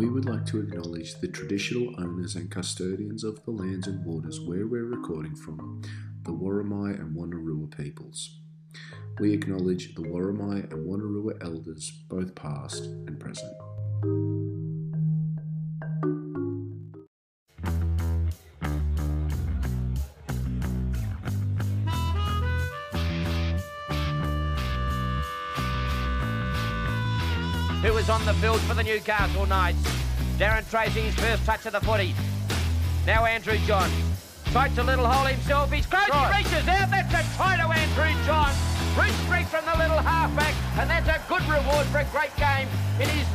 we would like to acknowledge the traditional owners and custodians of the lands and waters where we're recording from, the Worimi and Wonnarua peoples. We acknowledge the Worimi and Wonnarua elders, both past and present. Who was on the field for the Newcastle Knights. Darren Tracy, his first touch of the footy. Now Andrew Johns. Tried to little hole himself. He's close. He reaches out. That's a try to Andrew Johns. Brute straight from the little halfback. And that's a good reward for a great game in his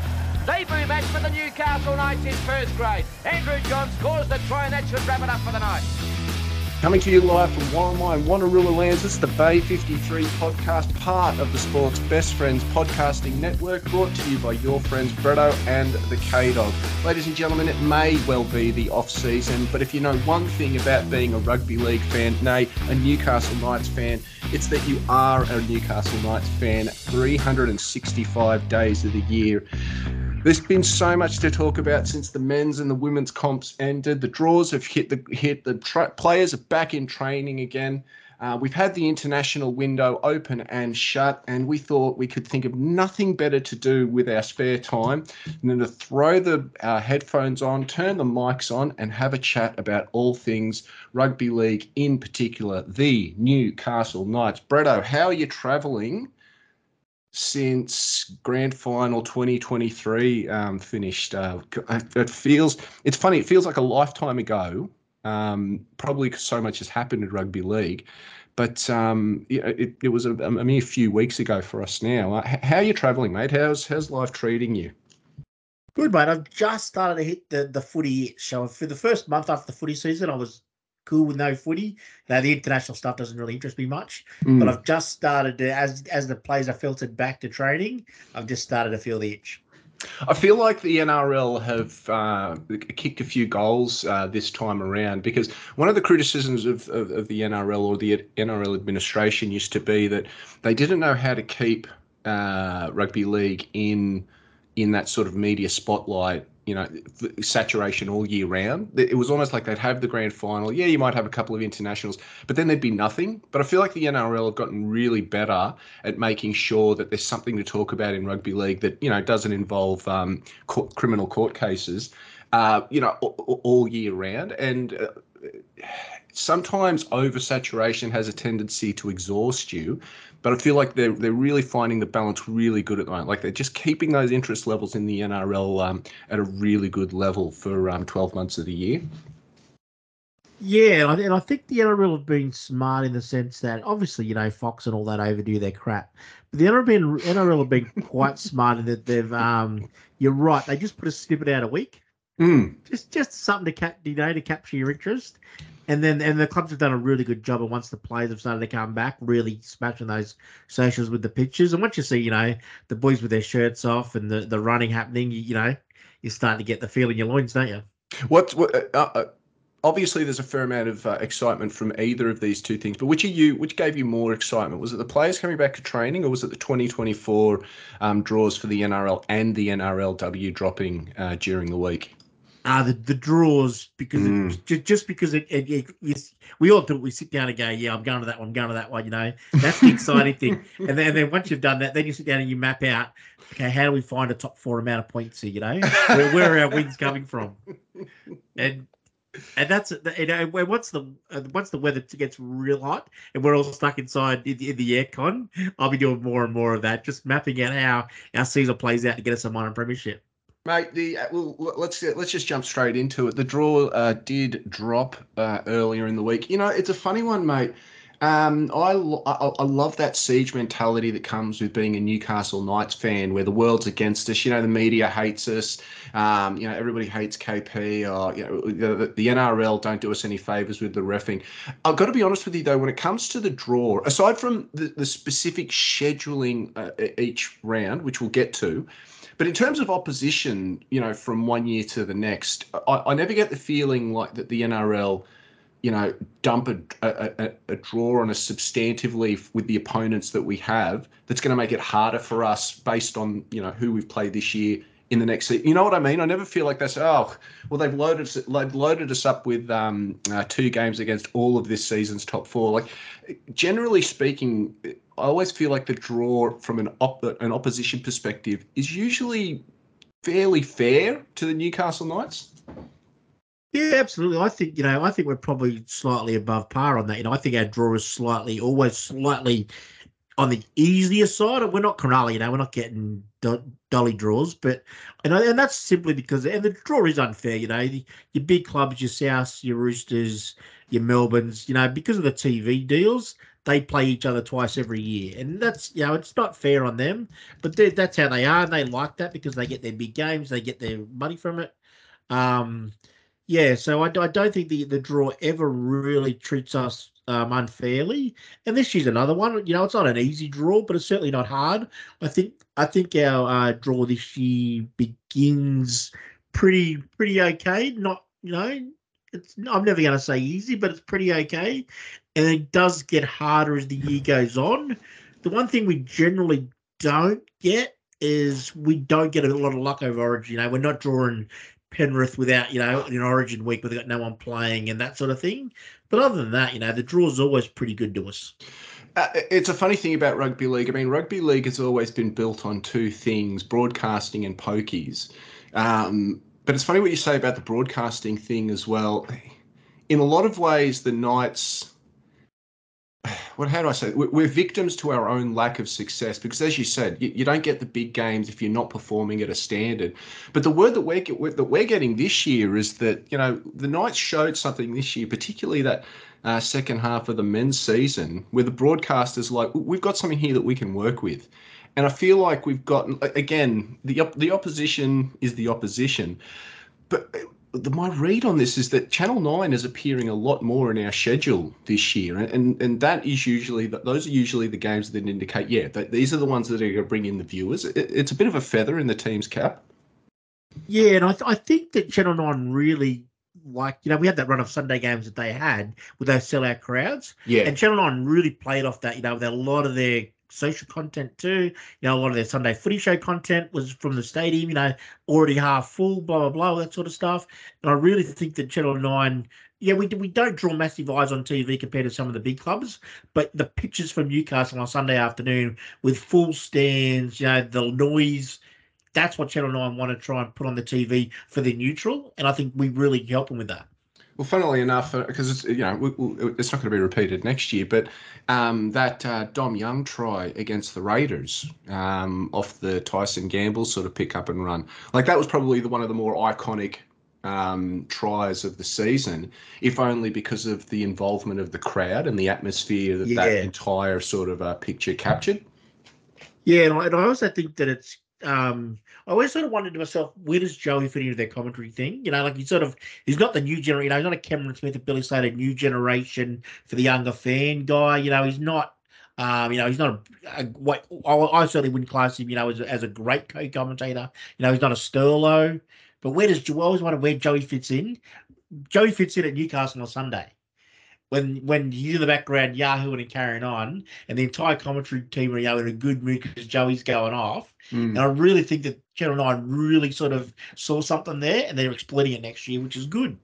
debut match for the Newcastle Knights in first grade. Andrew Johns scores the try and that should wrap it up for the night. Coming to you live from Worimi and Wonnarua Lands, is the Bay 53 podcast, part of the Sports Best Friends podcasting network, brought to you by your friends Bretto and the K-Dog. Ladies and gentlemen, it may well be the off-season, but if you know one thing about being a rugby league fan, nay, a Newcastle Knights fan, it's that you are a Newcastle Knights fan 365 days of the year. There's been so much to talk about since the men's and the women's comps ended. The draws have hit the hit. The tra- players are back in training again. Uh, we've had the international window open and shut, and we thought we could think of nothing better to do with our spare time than to throw the uh, headphones on, turn the mics on, and have a chat about all things rugby league, in particular the Newcastle Knights. Bretto, how are you travelling? Since grand final 2023 um, finished. Uh, it feels it's funny. It feels like a lifetime ago. Um, probably so much has happened in rugby league, but um, it, it was a, a mere few weeks ago for us now. Uh, how are you travelling, mate? How's how's life treating you? Good, mate. I've just started to hit the the footy show. For the first month after the footy season, I was cool with no footy. Now the international stuff doesn't really interest me much, mm. but I've just started to as as the players are filtered back to training, I've just started to feel the itch. I feel like the NRL have uh, kicked a few goals uh, this time around because one of the criticisms of, of, of, the NRL or the NRL administration used to be that they didn't know how to keep uh, rugby league in in that sort of media spotlight you know, saturation all year round. It was almost like they'd have the grand final. Yeah, you might have a couple of internationals, but then there'd be nothing. But I feel like the NRL have gotten really better at making sure that there's something to talk about in rugby league that you know doesn't involve um, court, criminal court cases. Uh, you know, all, all year round, and uh, sometimes oversaturation has a tendency to exhaust you but I feel like they're they're really finding the balance really good at the moment. Like they're just keeping those interest levels in the NRL um, at a really good level for um, 12 months of the year. Yeah, and I think the NRL have been smart in the sense that obviously, you know, Fox and all that overdo their crap. But the NRL, been, NRL have been quite smart in that they've, um, you're right, they just put a snippet out a week. Mm. Just just something to cap, you know, to capture your interest and then and the clubs have done a really good job. And once the players have started to come back, really smashing those socials with the pictures. And once you see, you know, the boys with their shirts off and the, the running happening, you, you know, you're starting to get the feel in your loins, don't you? What? what uh, uh, obviously, there's a fair amount of uh, excitement from either of these two things. But which are you? Which gave you more excitement? Was it the players coming back to training, or was it the 2024 um, draws for the NRL and the NRLW dropping uh, during the week? Uh, the the draws because mm. it, just, just because it, it, it, we all do it. We sit down and go, yeah, I'm going to that one, I'm going to that one. You know, that's the exciting thing. And then, and then once you've done that, then you sit down and you map out, okay, how do we find a top four amount of points here? You know, where, where are our wins coming from? And and that's you know once the uh, once the weather gets real hot and we're all stuck inside in, in the aircon, I'll be doing more and more of that, just mapping out how our season plays out to get us a minor premiership. Mate, the uh, well, let's let's just jump straight into it. The draw uh, did drop uh, earlier in the week. You know, it's a funny one, mate. Um, I, I, I love that siege mentality that comes with being a Newcastle Knights fan, where the world's against us. You know, the media hates us. Um, you know, everybody hates KP. Or you know, the, the NRL don't do us any favors with the refing. I've got to be honest with you though, when it comes to the draw, aside from the, the specific scheduling uh, each round, which we'll get to. But in terms of opposition, you know, from one year to the next, I, I never get the feeling like that the NRL, you know, dump a, a, a, draw on us substantively with the opponents that we have. That's going to make it harder for us based on you know who we've played this year in the next season. You know what I mean? I never feel like say, oh, well, they've loaded us, they've loaded us up with um, uh, two games against all of this season's top four. Like, generally speaking, I always feel like the draw from an op- an opposition perspective is usually fairly fair to the Newcastle Knights. Yeah, absolutely. I think you know, I think we're probably slightly above par on that. You know, I think our draw is slightly, always slightly on the easier side. We're not Cronulla, you know, we're not getting do- dolly draws, but and and that's simply because and the draw is unfair. You know, your big clubs, your Souths, your Roosters, your Melbournes, you know, because of the TV deals, they play each other twice every year, and that's you know it's not fair on them, but that's how they are, and they like that because they get their big games, they get their money from it. Um, yeah, so I, I don't think the the draw ever really treats us um, unfairly. And this year's another one. You know, it's not an easy draw, but it's certainly not hard. I think I think our uh, draw this year begins pretty pretty okay. Not you know, it's I'm never going to say easy, but it's pretty okay. And it does get harder as the year goes on. The one thing we generally don't get is we don't get a lot of luck over Origin. You know, we're not drawing Penrith without, you know, an origin week where they've got no one playing and that sort of thing. But other than that, you know, the draw is always pretty good to us. Uh, it's a funny thing about rugby league. I mean, rugby league has always been built on two things broadcasting and pokies. Um, but it's funny what you say about the broadcasting thing as well. In a lot of ways, the Knights what how do I say? We're victims to our own lack of success because, as you said, you, you, don't get the big games if you're not performing at a standard. But the word that we're that we're getting this year is that you know the Knights showed something this year, particularly that uh, second half of the men's season, where the broadcasters like we've got something here that we can work with. And I feel like we've got again the the opposition is the opposition, but the, my read on this is that Channel Nine is appearing a lot more in our schedule this year, and and, and that is usually that those are usually the games that indicate yeah that these are the ones that are going to bring in the viewers. It, it's a bit of a feather in the team's cap. Yeah, and I, th- I think that Channel Nine really like you know we had that run of Sunday games that they had with those sellout crowds. Yeah, and Channel Nine really played off that. You know, with a lot of their social content too. You know, a lot of their Sunday footy show content was from the stadium, you know, already half full, blah, blah, blah, that sort of stuff. And I really think that Channel 9, yeah, we, we don't draw massive eyes on TV compared to some of the big clubs, but the pictures from Newcastle on Sunday afternoon with full stands, you know, the noise, that's what Channel 9 want to try and put on the TV for the neutral. And I think we really help them with that. Well, funnily enough, because uh, it's you know it's not going to be repeated next year, but um, that uh, Dom Young try against the Raiders um, off the Tyson Gamble sort of pick up and run, like that was probably the one of the more iconic um, tries of the season, if only because of the involvement of the crowd and the atmosphere that yeah. that entire sort of uh, picture captured. Yeah, and I, and I also think that it's um, I always sort of wondered to myself, where does Joey fit into their commentary thing? You know, like he's sort of he's not the new generation. You know, he's not a Cameron Smith or Billy Slater new generation for the younger fan guy. You know, he's not. Um, you know, he's not a, a what I, I certainly wouldn't class him. You know, as, as a great co-commentator. You know, he's not a Sterlo. But where does I always wonder where Joey fits in? Joey fits in at Newcastle on Sunday when when he's in the background Yahoo and carrying on, and the entire commentary team are you know, in a good mood because Joey's going off. Mm. And I really think that Channel Nine really sort of saw something there, and they're exploiting it next year, which is good.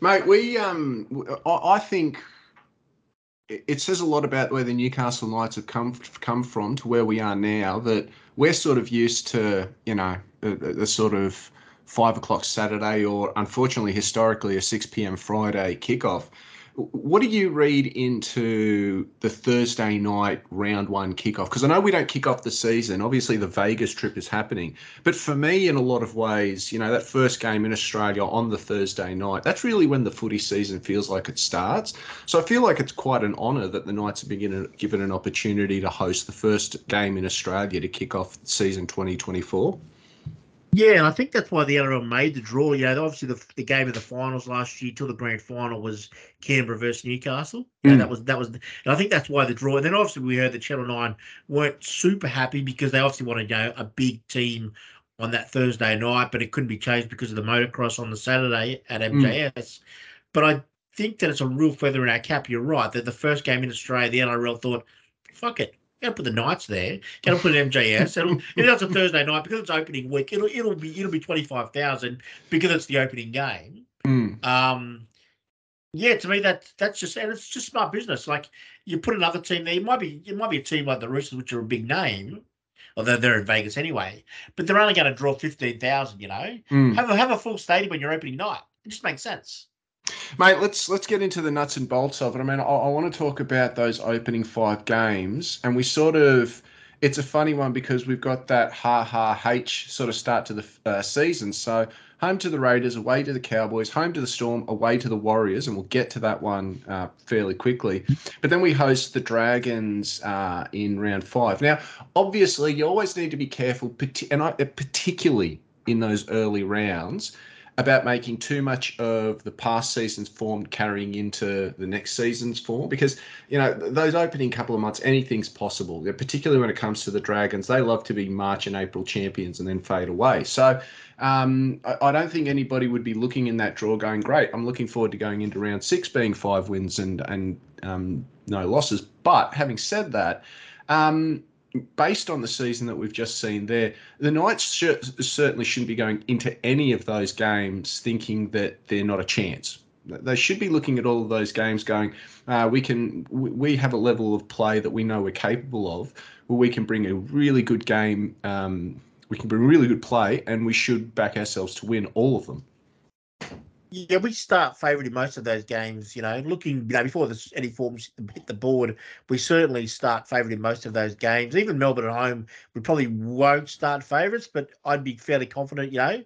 Mate, we um, I think it says a lot about where the Newcastle Knights have come come from to where we are now. That we're sort of used to, you know, the, the sort of five o'clock Saturday or unfortunately historically a 6 p.m. Friday kickoff. What do you read into the Thursday night round one kickoff? Because I know we don't kick off the season. Obviously, the Vegas trip is happening. But for me, in a lot of ways, you know, that first game in Australia on the Thursday night, that's really when the footy season feels like it starts. So I feel like it's quite an honour that the Knights have been given an opportunity to host the first game in Australia to kick off season 2024. Yeah, and I think that's why the NRL made the draw. You know, obviously the, the game of the finals last year till the grand final was Canberra versus Newcastle. Mm. that was that was, and I think that's why the draw. And then obviously we heard that Channel Nine weren't super happy because they obviously wanted you know, a big team on that Thursday night, but it couldn't be changed because of the motocross on the Saturday at MJS. Mm. But I think that it's a real feather in our cap. You're right that the first game in Australia, the NRL thought, fuck it, Got to put the Knights there. Got to put an MJS. It'll, if it's a Thursday night because it's opening week, it'll it'll be it'll be twenty five thousand because it's the opening game. Mm. Um, yeah, to me that that's just and it's just smart business. Like you put another team there, it might be it might be a team like the Roosters, which are a big name, although they're in Vegas anyway. But they're only going to draw fifteen thousand. You know, Mm. have a have a full stadium on your opening night. It just makes sense. Mate, let's let's get into the nuts and bolts of it. I mean, I, I want to talk about those opening five games, and we sort of. It's a funny one because we've got that ha ha h sort of start to the uh, season. So home to the Raiders, away to the Cowboys, home to the Storm, away to the Warriors, and we'll get to that one uh, fairly quickly. But then we host the Dragons uh, in round five. Now, obviously, you always need to be careful, and I, particularly in those early rounds about making too much of the past season's form carrying into the next season's form. Because you know those opening couple of months anything's possible. Particularly when it comes to the dragons they love to be march and april champions and then fade away. So um, I, I don't think anybody would be looking in that draw going great i'm looking forward to going into round six being five wins and and um, no losses. But having said that um, based on the season that we've just seen there, the Knights sh- certainly shouldn't be going into any of those games thinking that they're not a chance. They should be looking at all of those games going, uh, we can, we have a level of play that we know we're capable of, where we can bring a really good game, um, we can bring really good play, and we should back ourselves to win all of them. Yeah, we start favouring most of those games. You know, looking you know before this, any forms hit the board, we certainly start favouring most of those games. Even Melbourne at home, we probably won't start favourites, but I'd be fairly confident. You know,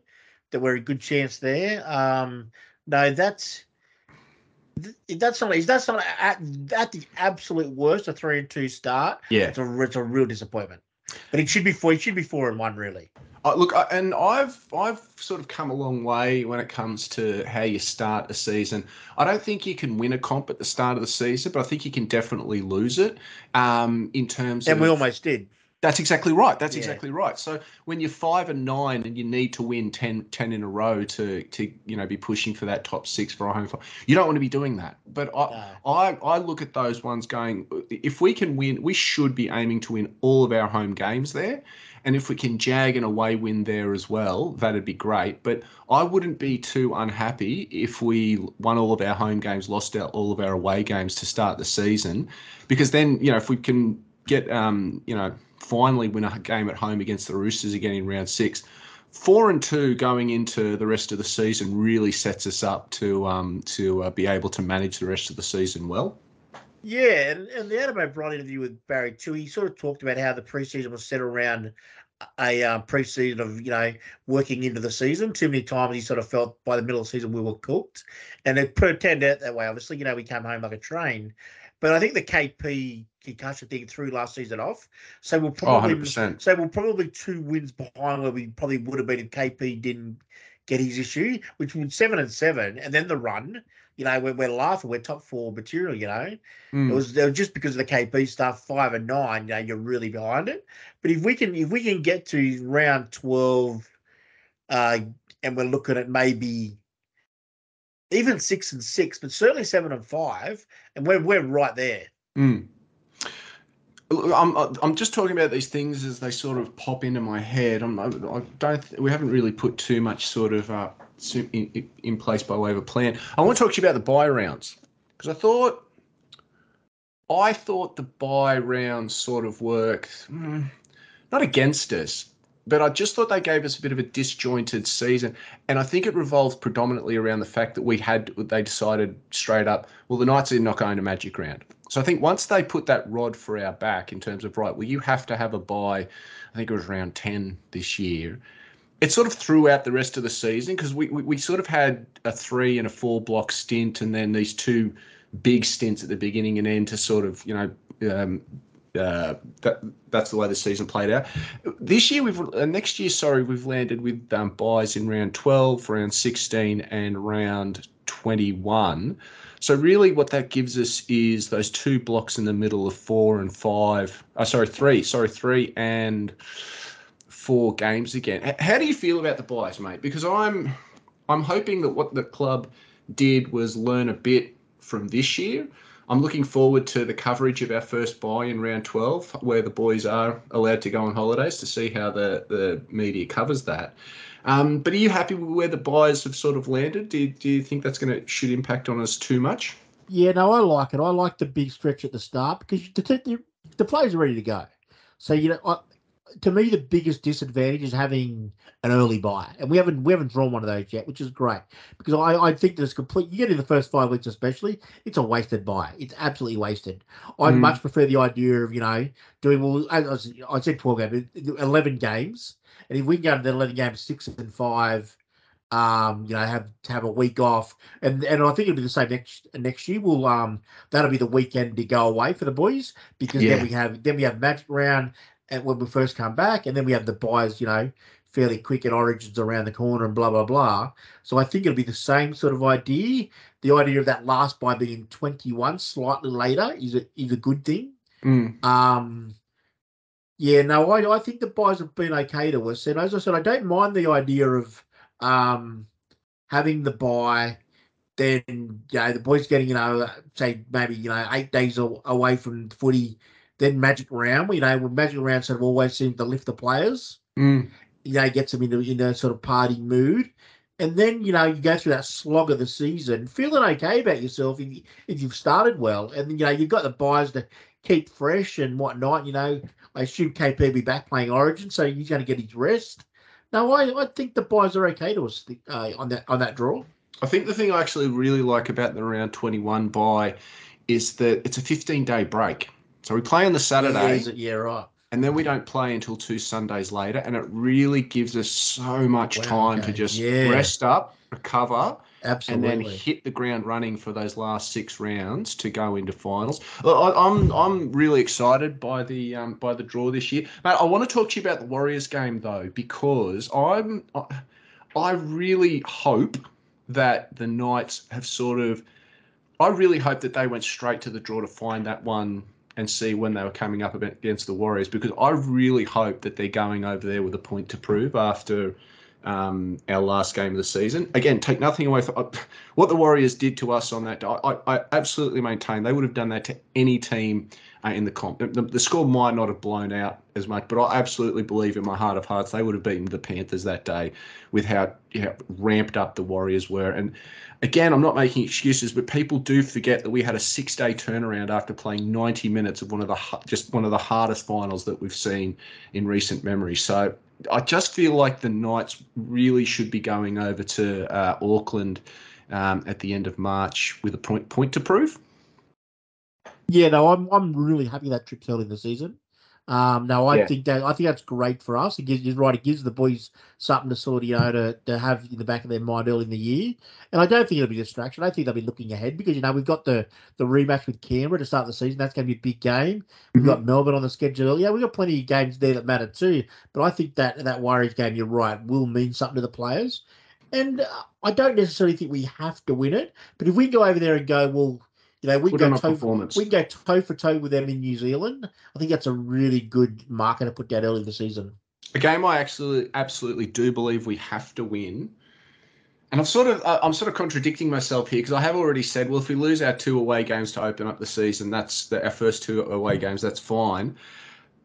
that we're a good chance there. Um, no, that's that's not is that's not at, at the absolute worst a three and two start. Yeah. It's a it's a real disappointment. But it should be four. It should be four and one really. Uh, look, I- and I've I've sort of come a long way when it comes to how you start a season. I don't think you can win a comp at the start of the season, but I think you can definitely lose it. Um, in terms And of we almost did. that's exactly right. That's Yeah. exactly right. So when you're five and nine and you need to win 10, 10 in a row to to you know be pushing for that top six for a home five, you don't want to be doing that. But I, No. I I look at those ones going, if we can win, we should be aiming to win all of our home games there. And if we can jag an away win there as well, that'd be great. But I wouldn't be too unhappy if we won all of our home games, lost all of our away games to start the season, because then you know if we can get um you know finally win a game at home against the Roosters again in round six. Four and two going into the rest of the season really sets us up to um, to uh, be able to manage the rest of the season well. Yeah, and, and the Adam O'Brien interview with Barry too, he sort of talked about how the preseason was set around a uh, preseason of you know working into the season. Too many times he sort of felt by the middle of the season we were cooked, and it put- turned out that way. Obviously, you know we came home like a train, but I think the KP concussion thing threw last season off. So we'll Oh, probably 100%. so we'll probably two wins behind where we probably would have been if KP didn't get his issue, which was seven and seven, and then the run. You know, we're, we're laughing. We're top four material. You know, Mm. it was, it was just because of the KP stuff, five and nine, you know, you're really behind it. But if we can if we can get to round twelve, uh, and we're looking at maybe even six and six, but certainly seven and five, and we're we're right there. Mm. I'm I'm just talking about these things as they sort of pop into my head. I'm, I, don't. We haven't really put too much sort of uh, in, in- place by way of a plan. I want to talk to you about the bye rounds because I thought I thought the bye rounds sort of worked mm, not against us, but I just thought they gave us a bit of a disjointed season, and I think it revolved predominantly around the fact that we had they decided straight up, well, the Knights are not going to Magic Round. So I think once they put that rod for our back in terms of right, well, you have to have a bye. I think it was around ten this year. It sort of threw out the rest of the season because we, we we sort of had a three and a four block stint, and then these two big stints at the beginning and end to sort of you know um, uh, that that's the way the season played out. This year we've uh, next year, sorry, we've landed with um, byes in round twelve, round sixteen, and round twenty-one. So really, what that gives us is those two blocks in the middle of four and five. Uh, sorry, three. Sorry, three and four games again. How do you feel about the byes, mate? Because I'm I'm hoping that what the club did was learn a bit from this year. I'm looking forward to the coverage of our first bye in round 12, where the boys are allowed to go on holidays to see how the, the media covers that. Um, but are you happy with where the buyers have sort of landed? Do do you think that's going to should impact on us too much? Yeah, no, I like it. I like the big stretch at the start because the, the, the players are ready to go. So you know, I, to me, the biggest disadvantage is having an early bye, and we haven't we haven't drawn one of those yet, which is great because I, I think there's complete. You get in the first five weeks, especially, it's a wasted bye. It's absolutely wasted. I mm. much prefer the idea of you know doing well. As I said, twelve games, eleven games, and if we can go to the eleven games, six and five. Um, you know, have to have a week off, and and I think it'll be the same next next year. We'll um that'll be the weekend to go away for the boys because yeah. then we have then we have magic round, and when we first come back, and then we have the byes, you know, fairly quick and origins around the corner and blah blah blah. So I think it'll be the same sort of idea. The idea of that last bye being 21 slightly later is a is a good thing. Mm. Um yeah, no, I, I think the buys have been okay to us. And as I said, I don't mind the idea of um having the bye, then you know, the boys getting, you know, say maybe, you know, eight days away from footy then Magic Round, you know, Magic Round sort of always seems to lift the players. Mm. You know, gets them into in a sort of party mood. And then, you know, you go through that slog of the season, feeling okay about yourself if, you, if you've started well. And, you know, you've got the byes to keep fresh and whatnot. You know, I assume KP will be back playing Origin, so he's going to get his rest. No, I, I think the byes are okay to us uh, on that on that draw. I think the thing I actually really like about the round 21 bye is that it's a 15 day break. So we play on the Saturday. Yeah, right. And then we don't play until two Sundays later, and it really gives us so much wow, time okay. to just yeah. rest up, recover, Absolutely. and then hit the ground running for those last six rounds to go into finals. I, I'm I'm really excited by the um, by the draw this year, mate. I want to talk to you about the Warriors game though, because I'm I really hope that the Knights have sort of. I really hope that they went straight to the draw to find that one and see when they were coming up against the Warriors because I really hope that they're going over there with a point to prove after um, our last game of the season. Again, take nothing away from uh, what the Warriors did to us on that day. I, I absolutely maintain they would have done that to any team uh, in the comp. The, the, score might not have blown out as much, but I absolutely believe in my heart of hearts they would have beaten the Panthers that day with how, ramped up the Warriors were. And again, I'm not making excuses, but people do forget that we had a six-day turnaround after playing 90 minutes of one of the just one of the hardest finals that we've seen in recent memory. So I just feel like the Knights really should be going over to uh, Auckland um, at the end of March with a point point to prove. Yeah, no, I'm I'm really happy that trip's early in the season. Um, no, I yeah. think that I think that's great for us. It gives you're right. It gives the boys something to sort of you know to, to have in the back of their mind early in the year. And I don't think it'll be a distraction. I think they'll be looking ahead because you know we've got the the rematch with Canberra to start the season. That's going to be a big game. We've mm-hmm. got Melbourne on the schedule. Yeah, we've got plenty of games there that matter too. But I think that that Warriors game, you're right, will mean something to the players. And uh, I don't necessarily think we have to win it. But if we go over there and go, well you know, we go toe, we go toe for toe with them in New Zealand. I think that's a really good marker to put down early in the season. A game I actually absolutely do believe we have to win. And I'm sort of I'm sort of contradicting myself here because I have already said, well, if we lose our two away games to open up the season, that's the, our first two away games. That's fine.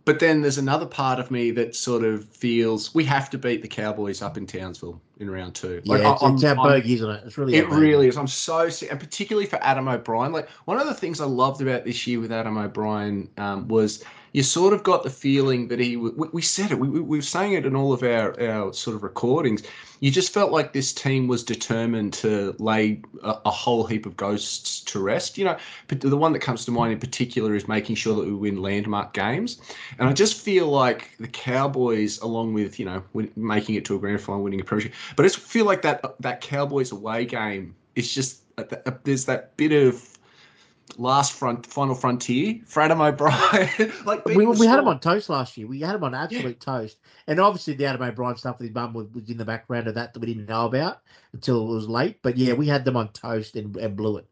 But then there's another part of me that sort of feels we have to beat the Cowboys up in Townsville in round two. Like, yeah, it's, I'm, it's our bogey, isn't it? It's really it really is. I'm so sick, and particularly for Adam O'Brien. Like one of the things I loved about this year with Adam O'Brien um, was you sort of got the feeling that he. We, we said it. We, we, we were saying it in all of our our sort of recordings you just felt like this team was determined to lay a, a, whole heap of ghosts to rest. You know, but the one that comes to mind in particular is making sure that we win landmark games. And I just feel like the Cowboys, along with you know making it to a grand final, winning a premiership, but I just feel like that that Cowboys away game is just uh, uh, there's that bit of last front final frontier for Adam O'Brien. like we, we had him on toast last year. We had him on absolute yeah. toast, and obviously the Adam O'Brien stuff with his mum was, was, in the background of that that we didn't know about until it was late. But yeah, we had them on toast and, and blew it.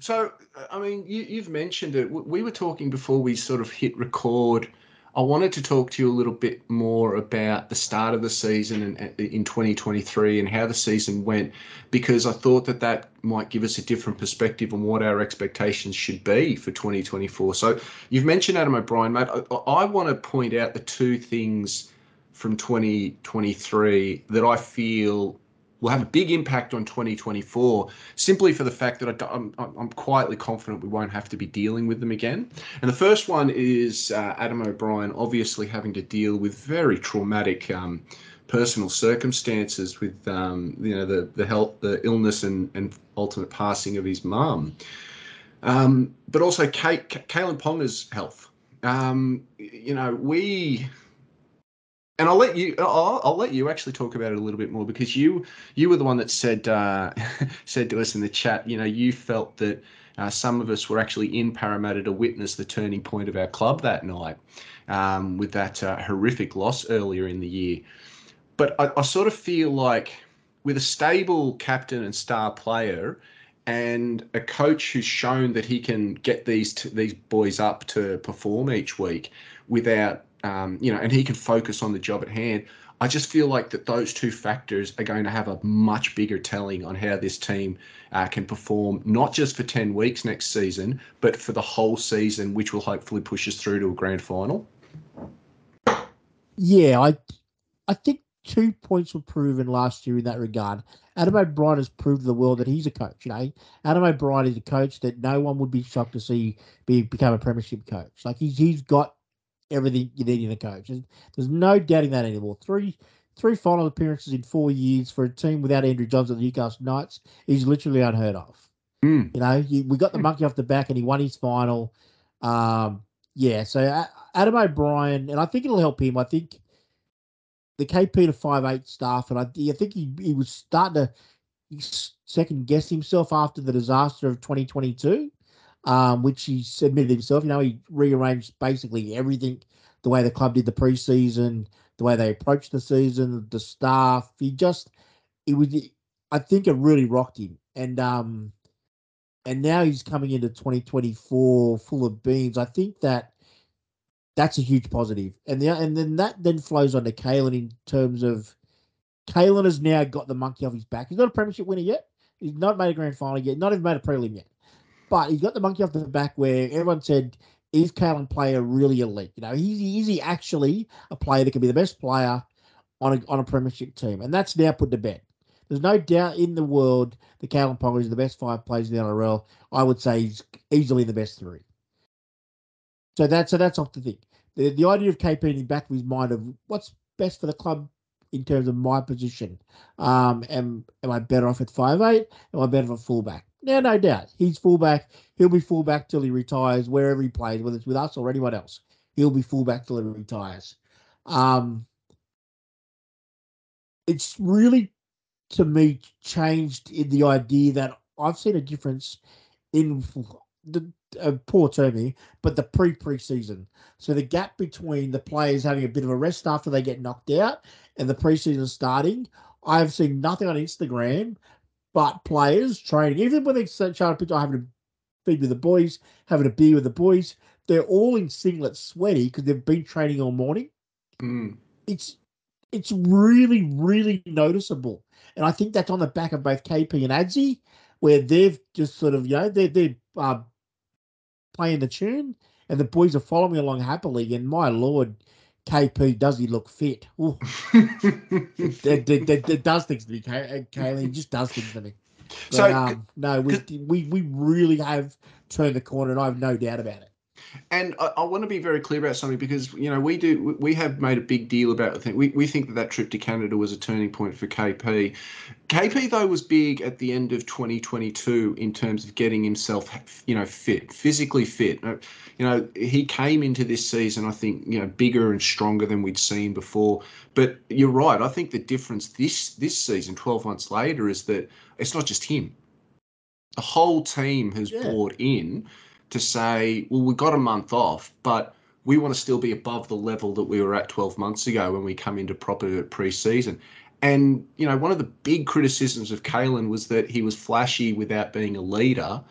So I mean, you, you've mentioned it. We were talking before we sort of hit record I wanted to talk to you a little bit more about the start of the season and in 2023 and how the season went, because I thought that that might give us a different perspective on what our expectations should be for 2024. So you've mentioned Adam O'Brien, mate. I, I want to point out the two things from 2023 that I feel will have a big impact on 2024 simply for the fact that I, am I'm, I'm quietly confident we won't have to be dealing with them again. And the first one is uh, Adam O'Brien obviously having to deal with very traumatic um, personal circumstances with um, you know the the health, the illness, and and ultimate passing of his mum. Um, but also Kate, Kalyn Ponga's health. Um, you know, we and I'll let you. I'll, I'll, let you actually talk about it a little bit more because you you were the one that said uh, said to us in the chat. You know, you felt that uh, some of us were actually in Parramatta to witness the turning point of our club that night um, with that uh, horrific loss earlier in the year. But I, I sort of feel like with a stable captain and star player and a coach who's shown that he can get these t- these boys up to perform each week without um, you know, and he can focus on the job at hand. I just feel like that those two factors are going to have a much bigger telling on how this team uh, can perform, not just for 10 weeks next season, but for the whole season, which will hopefully push us through to a grand final. Yeah, I, I think two points were proven last year in that regard. Adam O'Brien has proved to the world that he's a coach. You know, Adam O'Brien is a coach that no one would be shocked to see be become a premiership coach. Like he's he's got everything you need in a coach. There's, no doubting that anymore. Three three final appearances in four years for a team without Andrew Johns at the Newcastle Knights is literally unheard of. Mm. You know, we got the hmm. monkey off the back and he won his final. Um, yeah, so Adam O'Brien, and I think it'll help him. I think the KP to five eight staff, and I, I think he, he was starting to second guess himself after the disaster of 2022 um, which he admitted himself. You know, he rearranged basically everything, the way the club did the preseason, the way they approached the season, the staff. He just, it was, I think, it really rocked him, and um, and now he's coming into 2024 full of beans. I think that that's a huge positive. and the and then that then flows on to Kalyn in terms of Kalyn has now got the monkey off his back. He's not a premiership winner yet. He's not made a grand final yet. Not even made a prelim yet. But he's got the monkey off the back where everyone said, is Kalyn Player really elite? You know, is he actually a player that can be the best player on a, on a premiership team? And that's now put to bed. There's no doubt in the world that Kalyn Ponga is the best five players in the NRL. I would say he's easily the best three. So that's so that's off the thing. The the idea of KP in the back of his mind of what's best for the club in terms of my position. Um, am am I better off at five eight? Am I better at fullback? Yeah, no doubt. He's fullback. He'll be fullback till he retires, wherever he plays, whether it's with us or anyone else. He'll be fullback till he retires. Um, it's really, to me, changed in the idea that I've seen a difference in the uh, poor term but the pre preseason. So the gap between the players having a bit of a rest after they get knocked out and the preseason starting, I've seen nothing on Instagram but players training, even when they a picture having a feed with the boys, having a beer with the boys, they're all in singlets, sweaty because they've been training all morning. Mm. It's it's really really noticeable, and I think that's on the back of both KP and Adzi, where they've just sort of you know they're they're uh, playing the tune, and the boys are following along happily. And my lord, KP, does he look fit? that, that, that, that, does things to me, Kaylee. He just does things to me. But, so um, no, we, we we really have turned the corner, and I have no doubt about it. And I, I, want to be very clear about something because you know we do we have made a big deal about the thing. We we think that that trip to Canada was a turning point for KP. KP though was big at the end of 2022 in terms of getting himself you know fit, physically fit. Uh, you know he came into this season I think you know bigger and stronger than we'd seen before. But you're right. I think the difference this this season, 12 months later, is that it's not just him. The whole team has yeah. bought in to say, well, we got a month off, but we want to still be above the level that we were at 12 months ago when we come into proper pre-season. And you know, one of the big criticisms of Kalyn was that he was flashy without being a leader.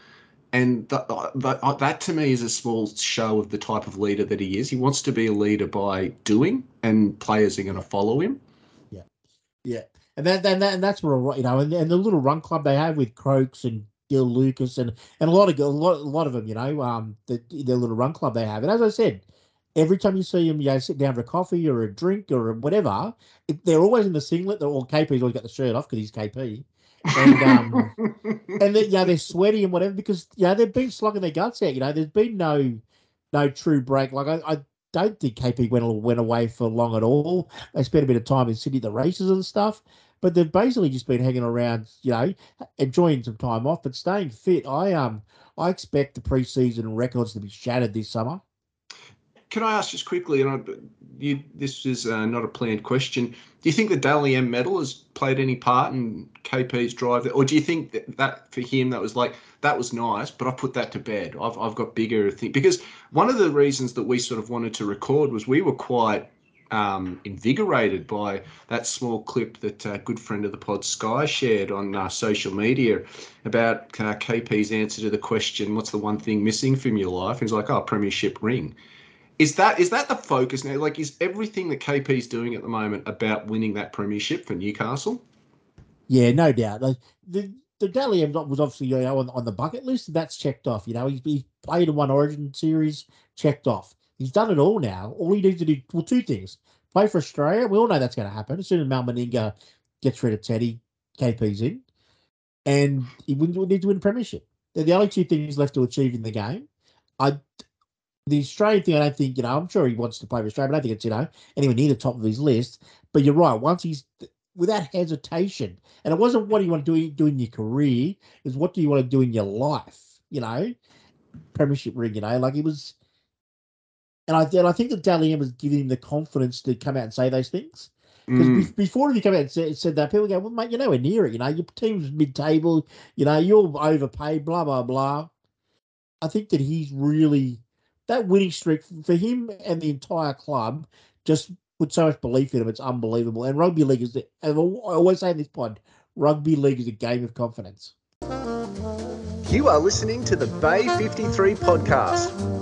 and that, that, uh, that to me is a small show of the type of leader that he is. He wants to be a leader by doing, and players are going to follow him. Yeah, yeah, and that, and, that, and that's where you know, and, and the little run club they have with Croaks and Gil Lucas and and a lot of a lot, a lot of them, you know, um, the the little run club they have. And as I said, every time you see them, you know, sit down for a coffee or a drink or whatever, they're always in the singlet. They're all KP's always got the shirt off because he's KP. and um, and know, they're sweaty and whatever because you know they've been slogging their guts out. You know, there's been no no true break. Like I, I don't think KP went went away for long at all. They spent a bit of time in Sydney, the races and stuff but they've basically just been hanging around, you know, enjoying some time off, but staying fit. I um I expect the preseason records to be shattered this summer. Can I ask just quickly, and I, you, this is uh, not a planned question. Do you think the Dally M medal has played any part in KP's drive, or do you think that, that for him that was like that was nice, but I put that to bed. I've I've got bigger things because one of the reasons that we sort of wanted to record was we were quite um, invigorated by that small clip that a good friend of the pod, Sky, shared on uh, social media about uh, KP's answer to the question, "What's the one thing missing from your life?" He's like, "Oh, Premiership ring." Is that is that the focus now? Like, is everything that KP's doing at the moment about winning that Premiership for Newcastle? Yeah, no doubt. Like, the the Dally M was obviously you know on, on the bucket list. And that's checked off. You know, he's, he's played in one Origin series, checked off. He's done it all now. All he needs to do, well, two things. Play for Australia. We all know that's going to happen. As soon as Mal Meninga gets rid of Teddy, KP's in. And he would need to win premiership. They're the only two things left to achieve in the game. I the Australian thing, I don't think, you know, I'm sure he wants to play for Australia, but I don't think it's, you know, anywhere near the top of his list. But you're right. Once he's without hesitation, and it wasn't what do you want to do, do in your career, is what do you want to do in your life, you know? Premiership ring, you know, like he was and I and I think that Dally M was giving him the confidence to come out and say those things. Because mm. be, before he come out and said, said, that, people go, "Well, mate, you're nowhere near it. You know, your team's mid-table. You know, you're overpaid. Blah blah blah." I think that he's really that winning streak for him and the entire club just put so much belief in him. It's unbelievable. And rugby league is, the, I always say in this pod, rugby league is a game of confidence. You are listening to the Bay 53 podcast.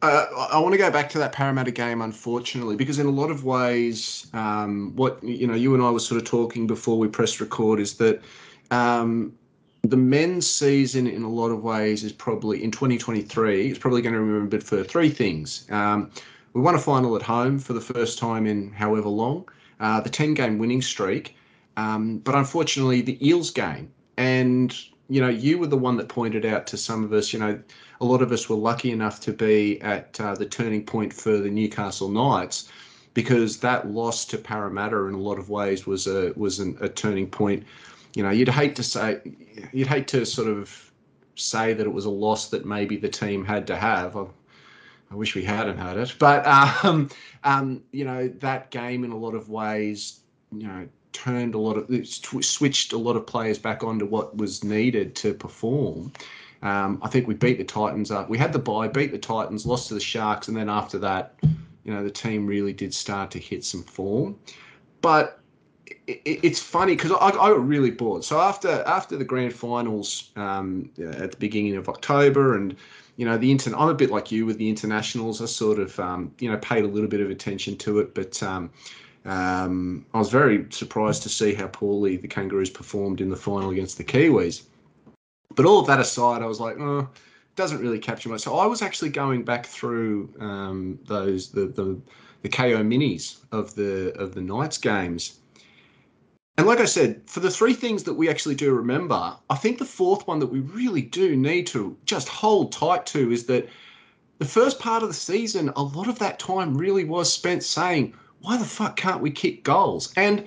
Uh, I want to go back to that Parramatta game, unfortunately, because in a lot of ways, um, what you know, you and I were sort of talking before we pressed record is that um, the men's season, in a lot of ways, is probably in 2023. It's probably going to remember it for three things. Um, we won a final at home for the first time in however long. Uh, the 10 game winning streak, um, but unfortunately, the Eels game. And you know, you were the one that pointed out to some of us, you know a lot of us were lucky enough to be at uh, the turning point for the Newcastle Knights because that loss to Parramatta in a lot of ways was a was an, a turning point. You know, you'd hate to say, you'd hate to sort of say that it was a loss that maybe the team had to have. I, I wish we hadn't had it, but um, um, you know that game in a lot of ways, you know, turned a lot of switched a lot of players back onto what was needed to perform. Um, I think we beat the Titans up. We had the bye, beat the Titans, lost to the Sharks, and then after that, you know, the team really did start to hit some form. But it, it's funny because I, I got really bored. So after after the grand finals um, at the beginning of October, and you know, the internet, I'm a bit like you with the internationals. I sort of um, you know paid a little bit of attention to it, but. Um, um, I was very surprised to see how poorly the Kangaroos performed in the final against the Kiwis. But all of that aside, I was like, oh, doesn't really capture much. So I was actually going back through um, those the, the the Kayo minis of the of the Knights games. And like I said, for the three things that we actually do remember, I think the fourth one that we really do need to just hold tight to is that the first part of the season, a lot of that time really was spent saying, why the fuck can't we kick goals? And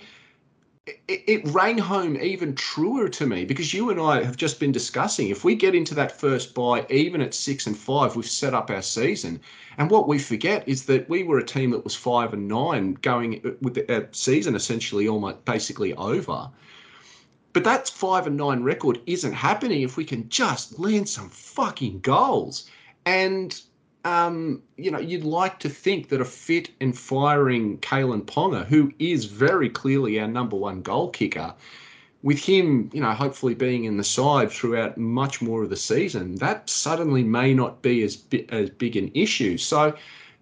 it, it rang home even truer to me because you and I have just been discussing if we get into that first bye, even at six and five, we've set up our season. And what we forget is that we were a team that was five and nine going uh, with the season essentially almost basically over. But that five and nine record isn't happening if we can just land some fucking goals. And um, you know, you'd like to think that a fit and firing Kalyn Ponga, who is very clearly our number one goal kicker, with him, you know, hopefully being in the side throughout much more of the season, that suddenly may not be as as big an issue. So,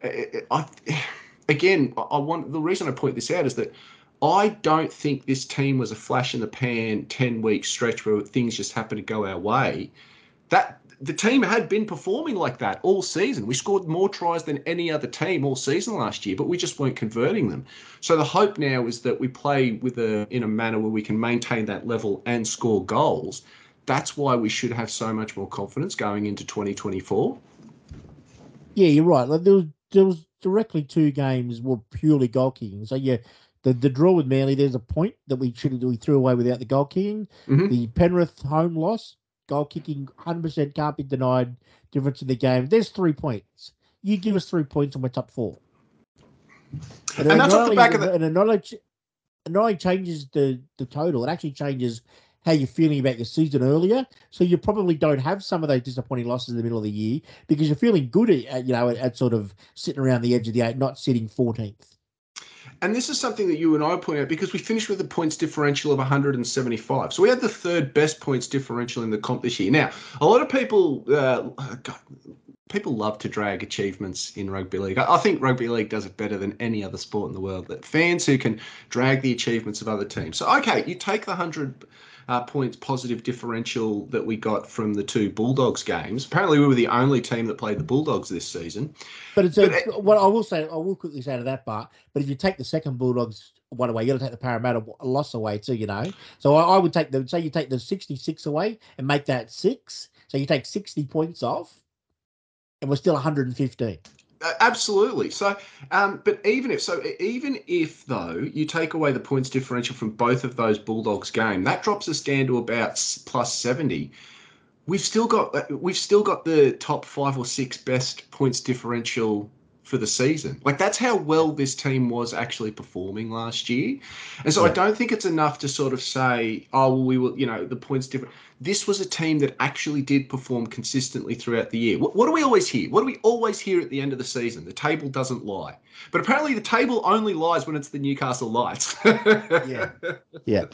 I, again, I want the reason I point this out is that I don't think this team was a flash in the pan ten week stretch where things just happened to go our way. That the team had been performing like that all season. We scored more tries than any other team all season last year, but we just weren't converting them. So the hope now is that we play with a in a manner where we can maintain that level and score goals. That's why we should have so much more confidence going into 2024. Yeah, you're right. Like there was there was directly two games were purely goal kicking. So yeah, the the draw with Manly, there's a point that we should we threw away without the goal kicking. Mhm. The Penrith home loss, goal kicking, hundred percent can't be denied. Difference in the game. There's three points. You give us three points and we're top four. And that's off the back of the- and it not only, it not only changes the the total, it actually changes how you're feeling about your season earlier. So you probably don't have some of those disappointing losses in the middle of the year because you're feeling good at, at you know at, at sort of sitting around the edge of the eight, not sitting 14th. And this is something that you and I point out because we finished with a points differential of 175. So we had the third best points differential in the comp this year. Now, a lot of people, uh, God, people love to drag achievements in rugby league. I I think rugby league does it better than any other sport in the world. That fans who can drag the achievements of other teams. So okay, you take the 100 uh, points positive differential that we got from the two Bulldogs games. Apparently, we were the only team that played the Bulldogs this season. But it's But a, what I will say, I will quickly say to that part. But if you take the second Bulldogs one away, you got to take the Parramatta loss away too. You know, so I, I would take the say you take the sixty-six away and make that six. So you take sixty points off, and we're still one hundred and fifteen. Absolutely. So, um, but even if so, even if though you take away the points differential from both of those Bulldogs game, that drops us down to about plus seventy. We've still got uh, we've still got the top five or six best points differential for the season. Like that's how well this team was actually performing last year. And so I don't think it's enough to sort of say, oh, well, we will, you know, the points different. This was a team that actually did perform consistently throughout the year. What, what do we always hear? What do we always hear at the end of the season? The table doesn't lie. But apparently the table only lies when it's the Newcastle Knights. Yeah. Yeah.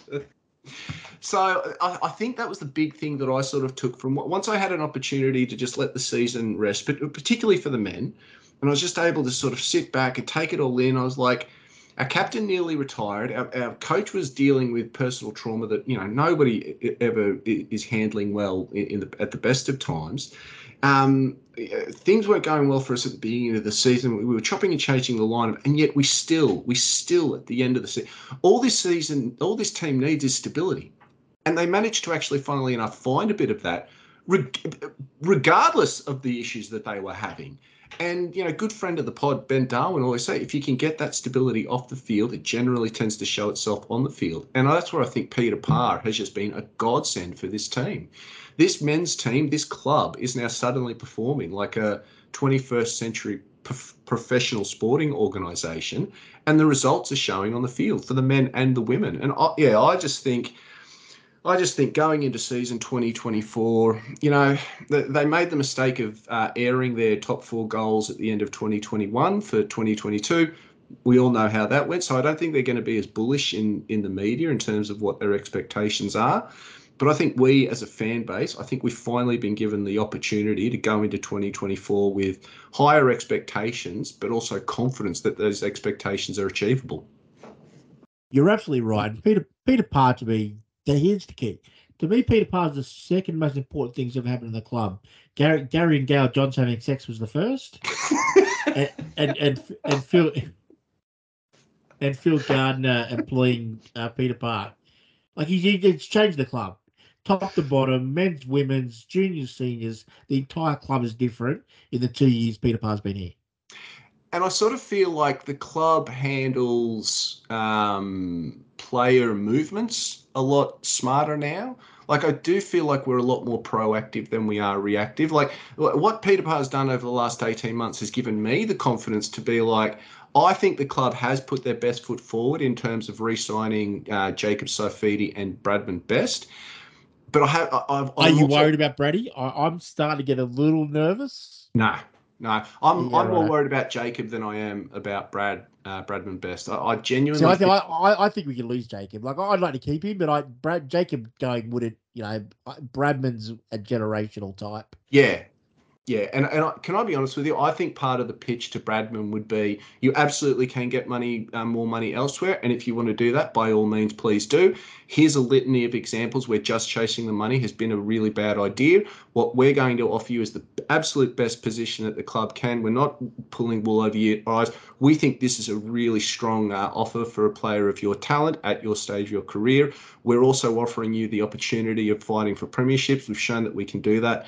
So I, I think that was the big thing that I sort of took from once I had an opportunity to just let the season rest, but particularly for the men, and I was just able to sort of sit back and take it all in. I was like, our captain nearly retired. Our, our coach was dealing with personal trauma that you know nobody ever is handling well in, the, at the best of times. Um, things weren't going well for us at the beginning of the season. We were chopping and changing the lineup, and yet we still, we still at the end of the season, all this season, all this team needs is stability, and they managed to actually, funnily enough, find a bit of that, reg- regardless of the issues that they were having. And you know, good friend of the pod, Ben Darwin, always say if you can get that stability off the field, it generally tends to show itself on the field. And that's where I think Peter Parr has just been a godsend for this team. This men's team, this club, is now suddenly performing like a 21st century prof- professional sporting organisation, and the results are showing on the field for the men and the women. And I, yeah, I just think. I just think going into season 2024, you know, they made the mistake of uh, airing their top four goals at the end of 2021 for 2022. We all know how that went, so I don't think they're going to be as bullish in in the media in terms of what their expectations are. But I think we, as a fan base, I think we've finally been given the opportunity to go into 2024 with higher expectations, but also confidence that those expectations are achievable. You're absolutely right. Peter Peter Parr to me, the here's the key. To me, Peter Parr is the second most important things that have happened in the club. Gary, Gary and Gail Johnson having sex was the first, and, and and and Phil and Phil Gardner employing uh, Peter Parr. Like he's, he's changed the club, top to bottom, men's, women's, juniors, seniors. The entire club is different in the two years Peter Parr's been here. And I sort of feel like the club handles um, player movements a lot smarter now. Like I do feel like we're a lot more proactive than we are reactive. Like what Peter Parr's done over the last eighteen months has given me the confidence to be like. I think the club has put their best foot forward in terms of re-signing uh, Jacob Saifiti and Bradman Best. But I have. I, I've, Are you also- worried about Brady? I, I'm starting to get a little nervous. Nah, No, I'm Yeah, I'm more right. worried about Jacob than I am about Brad uh, Bradman Best. I, I genuinely So I think think- I, I, I think we can lose Jacob. Like I'd like to keep him, but I Brad Jacob going wouldn't. You know, Bradman's a generational type. Yeah. Yeah, and, and I, can I be honest with you? I think part of the pitch to Bradman would be you absolutely can get money, um, more money elsewhere, and if you want to do that, by all means, please do. Here's a litany of examples where just chasing the money has been a really bad idea. What we're going to offer you is the absolute best position that the club can. We're not pulling wool over your eyes. We think this is a really strong uh, offer for a player of your talent at your stage of your career. We're also offering you the opportunity of fighting for premierships. We've shown that we can do that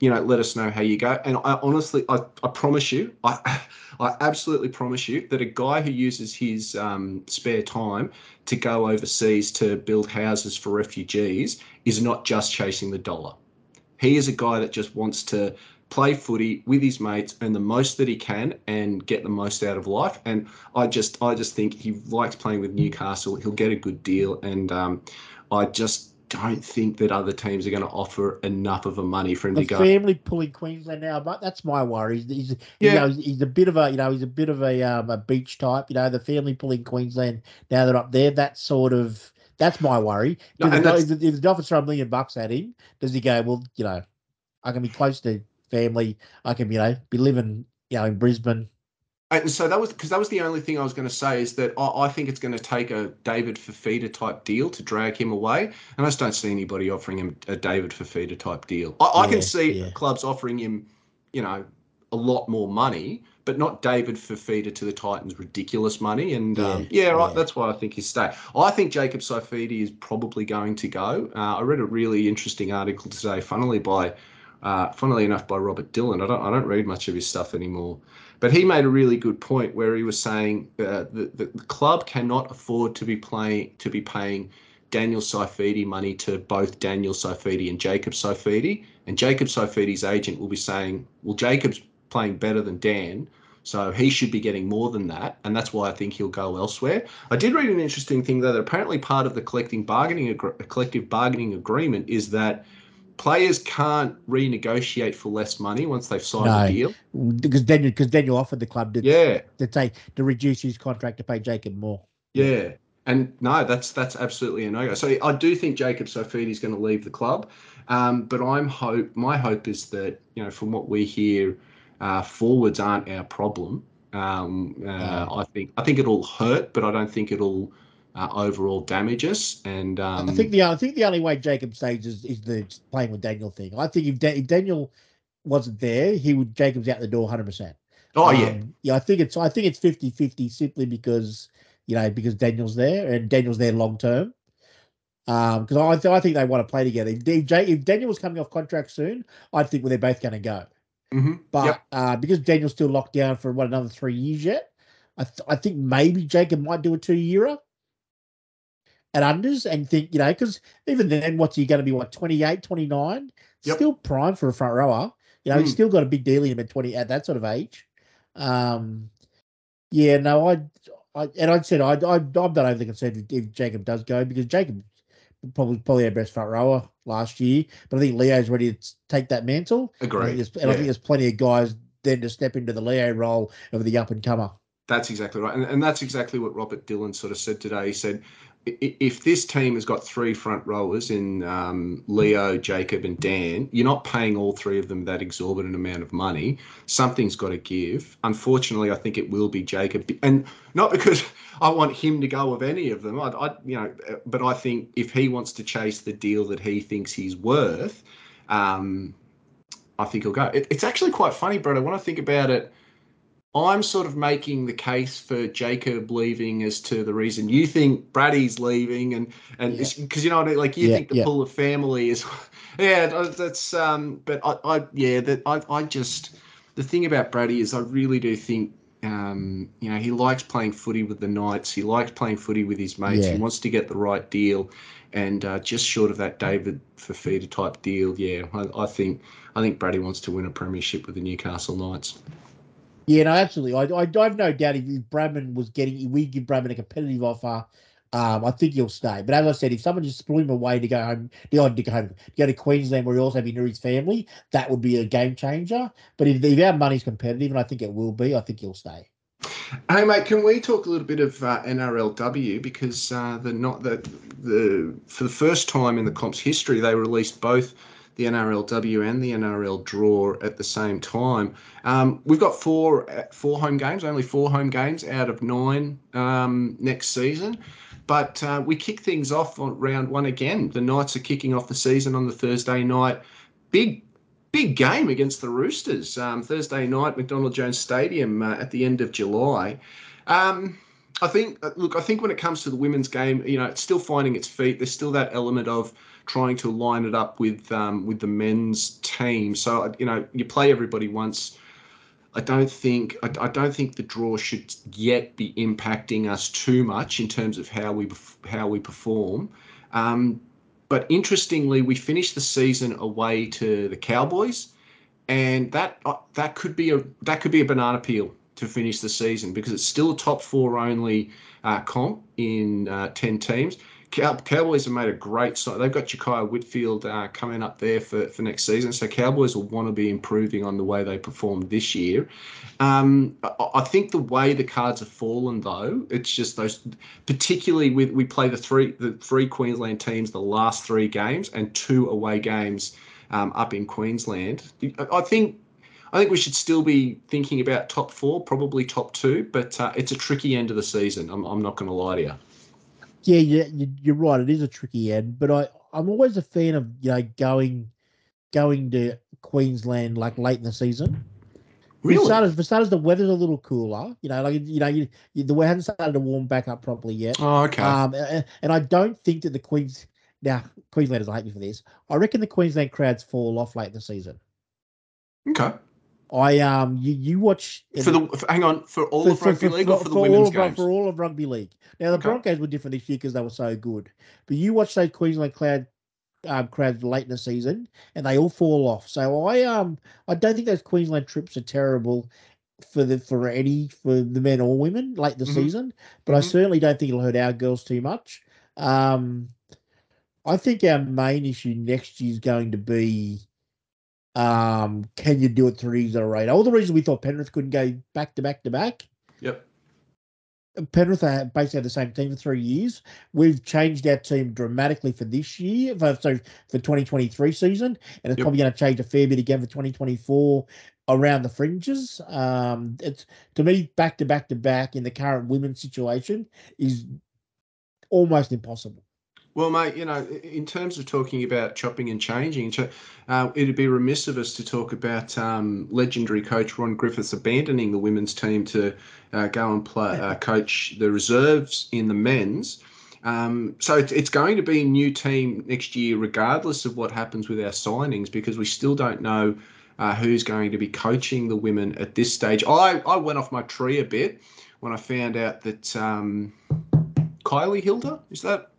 you know, let us know how you go. And I honestly, I, I promise you, I, I absolutely promise you that a guy who uses his um, spare time to go overseas to build houses for refugees is not just chasing the dollar. He is a guy that just wants to play footy with his mates, earn the most that he can, and get the most out of life. And I just, I just think he likes playing with Newcastle. He'll get a good deal, and um, I just don't think that other teams are going to offer enough of a money for him The to go. family pulling Queensland now, but that's my worry. He's, he's Yeah. you know, he's, a bit of a you know he's a bit of a um, a beach type. You know, the family pulling Queensland now they're up there. That sort of that's my worry. No, If the- if the if the Dolphins throw a million bucks at him, does he go? Well, you know, I can be close to family. I can you know be living you know in Brisbane. And so that was because that was the only thing I was going to say is that I, I think it's going to take a David Fifita type deal to drag him away, and I just don't see anybody offering him a David Fifita type deal. I, I Yeah, can see yeah. clubs offering him, you know, a lot more money, but not David Fifita to the Titans ridiculous money. And um, Yeah, yeah, right, that's why I think he's stay. I think Jacob Saifiti is probably going to go. Uh, I read a really interesting article today, funnily by, uh, funnily enough, by Robert Dillon. I don't I don't read much of his stuff anymore. But he made a really good point where he was saying uh, the, the club cannot afford to be playing to be paying Daniel Saifiti money to both Daniel Saifiti and Jacob Saifiti, and Jacob Saifiti's agent will be saying, "Well, Jacob's playing better than Dan." So he should be getting more than that, and that's why I think he'll go elsewhere. I did read an interesting thing though that apparently part of the collective bargaining collective bargaining agreement is that players can't renegotiate for less money once they've signed No. a deal. Because Daniel, because Daniel offered the club to, Yeah, to take to reduce his contract to pay Jacob more. Yeah. And no, that's that's absolutely a no go. So I do think Jacob Saifiti is going to leave the club, um, but I'm hope my hope is that you know from what we hear, uh, forwards aren't our problem. Um, uh, I think I think it'll hurt, but I don't think it'll uh, overall damage us. And um, I think the I think the only way Jacob stays is, is the playing with Daniel thing. I think if, da- if Daniel wasn't there, he would Jacob's out the door 100. percent oh yeah, Um, yeah, I think it's I think it's 50-50 simply because you know because Daniel's there and Daniel's there long term. Um, because I th- I think they want to play together. If, J- if Daniel was coming off contract soon, I think well, they're both going to go. hmm But Yep. uh, because Daniel's still locked down for what another three years yet, I th- I think maybe Jacob might do a two yearer at unders and think you know because even then what's he going to be what 28, 29? Yep. Still prime for a front rower. You know he's Mm. still got a big deal in him at twenty at that sort of age. Um, yeah, no, I, I and I said I, I I'm not overly concerned if, if Jacob does go because Jacob probably probably our best front rower last year, but I think Leo's ready to take that mantle. I think agree. there's- and I think there's plenty of guys then to step into the Leo role of the up and comer. That's exactly right. And, and that's exactly what Robert Dillon sort of said today. He said, "I- i- if this team has got three front rowers in um, Leo, Jacob, and Dan, you're not paying all three of them that exorbitant amount of money. Something's got to give. Unfortunately, I think it will be Jacob. And not because I want him to go of any of them. I, I you know, but I think if he wants to chase the deal that he thinks he's worth, um, I think he'll go. It, it's actually quite funny, Brett. When I think about it, I'm sort of making the case for Jacob leaving as to the reason you think Brady's leaving, and and Yeah. because you know I mean, like you Yeah, think the yeah. pull of family is, yeah, that's um, but I, I yeah, that I, I just the thing about Brady is I really do think. Um, you know, he likes playing footy with the Knights. He likes playing footy with his mates. Yeah. He wants to get the right deal, and uh, just short of that David Fifita type deal, yeah, I, I think I think Brady wants to win a premiership with the Newcastle Knights. Yeah, no, absolutely. I, I, I have no doubt if Bradman was getting, if we give Bradman a competitive offer Um, I think he'll stay. But as I said, if someone just blew him away to go home, to go home, to go to Queensland where he also be near his family, that would be a game changer. But if, if our money's competitive, and I think it will be, I think he'll stay. Hey mate, can we talk a little bit of uh, NRLW because uh, the not the the for the first time in the comp's history they released both the NRLW and the NRL draw at the same time. Um, we've got four four home games, only four home games out of nine um, next season. But uh, we kick things off on round one again. The Knights are kicking off the season on the Thursday night. Big big game against the Roosters um, Thursday night, McDonald Jones Stadium uh, at the end of July. Um, I think, look, I think when it comes to the women's game, you know, it's still finding its feet. There's still that element of trying to line it up with um, with the men's team. So you know, you play everybody once. I don't think I, I, don't think the draw should yet be impacting us too much in terms of how we how we perform. Um, but interestingly, we finished the season away to the Cowboys, and that uh, that could be a that could be a banana peel to finish the season because it's still a top four only uh, comp in uh, ten teams. Cow- Cowboys have made a great start. They've got Jakiya Whitfeld uh, coming up there for, for next season. So Cowboys will want to be improving on the way they performed this year. Um, I, I, think the way the cards have fallen, though, it's just those, particularly with we play the three the three Queensland teams the last three games and two away games um, up in Queensland. I think I think we should still be thinking about top four, probably top two, but uh, it's a tricky end of the season. I'm, I'm not going to lie to you yeah, yeah, you're right. It is a tricky end, but I I'm always a fan of you know going going to Queensland like late in the season. Really? For starters, for starters, the weather's a little cooler. You know, like you know, you, you, the weather hasn't started to warm back up properly yet. Oh, okay. Um, and, and I don't think that the Queens now Queenslanders hate me for this. I reckon the Queensland crowds fall off late in the season. Okay. I um you you watch for the for, hang on for all for, of rugby for, league for, or for, the women's games for all of rugby league. Now the okay. Broncos were different this year because they were so good, but you watch those Queensland cloud um, crowds late in the season and they all fall off. So I um I don't think those Queensland trips are terrible for the for any for the men or women late in the mm-hmm. season, but mm-hmm. I certainly don't think it'll hurt our girls too much. Um, I think our main issue next year is going to be um, can you do it three years in a row? All the reasons we thought Penrith couldn't go back to back to back. Yep. Penrith are basically had the same team for three years. We've changed our team dramatically for this year, for, so for 2023 season, and it's yep. probably going to change a fair bit again for 2024 around the fringes. Um, it's to me back to back to back in the current women's situation is almost impossible. Well, mate, you know, in terms of talking about chopping and changing, uh, it'd be remiss of us to talk about um, legendary coach Ron Griffiths abandoning the women's team to uh, go and play, uh, coach the reserves in the men's. Um, so it's, it's going to be a new team next year, regardless of what happens with our signings, because we still don't know uh, who's going to be coaching the women at this stage. I, I went off my tree a bit when I found out that um, Kylie Hilder, is that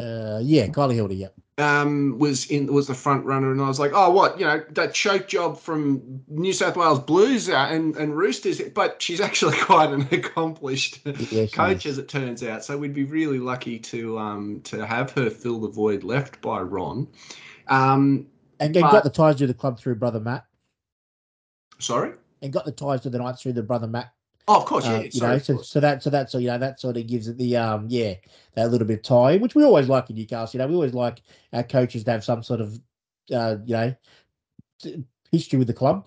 uh, yeah, Kylie Hilder, yeah. Um, was in was the front runner, and I was like, oh, what you know, that choke job from New South Wales Blues uh, and and Roosters, but she's actually quite an accomplished yeah, coach, as it turns out. So we'd be really lucky to um to have her fill the void left by Ron. Um, and but, got the ties to the club through brother Matt. Sorry. And got the ties to the Knights through the brother Matt Oh, of course, yeah. Uh, you Sorry, know, so, so that so that so you know that sort of gives it the um yeah that little bit of tie, which we always like in Newcastle. You know, we always like our coaches to have some sort of uh you know history with the club.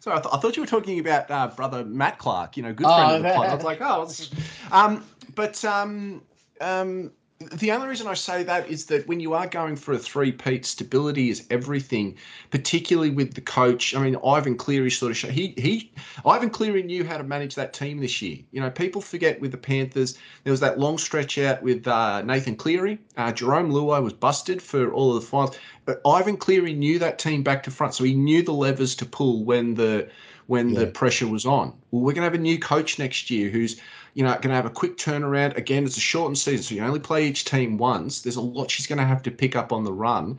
Sorry, I, th- I thought you were talking about uh, brother Matt Clark. You know, good friend oh, of the club. I was like, oh, um, but um, um, the only reason I say that is that when you are going for a three-peat, stability is everything, particularly with the coach. I mean, Ivan Cleary sort of show, he he Ivan Cleary knew how to manage that team this year. You know, people forget with the Panthers there was that long stretch out with uh, Nathan Cleary. Uh, Jarome Luai was busted for all of the finals, but Ivan Cleary knew that team back to front, so he knew the levers to pull when the when yeah. the pressure was on. Well, we're going to have a new coach next year who's you know, going to have a quick turnaround. Again, it's a shortened season, so you only play each team once. There's a lot she's going to have to pick up on the run.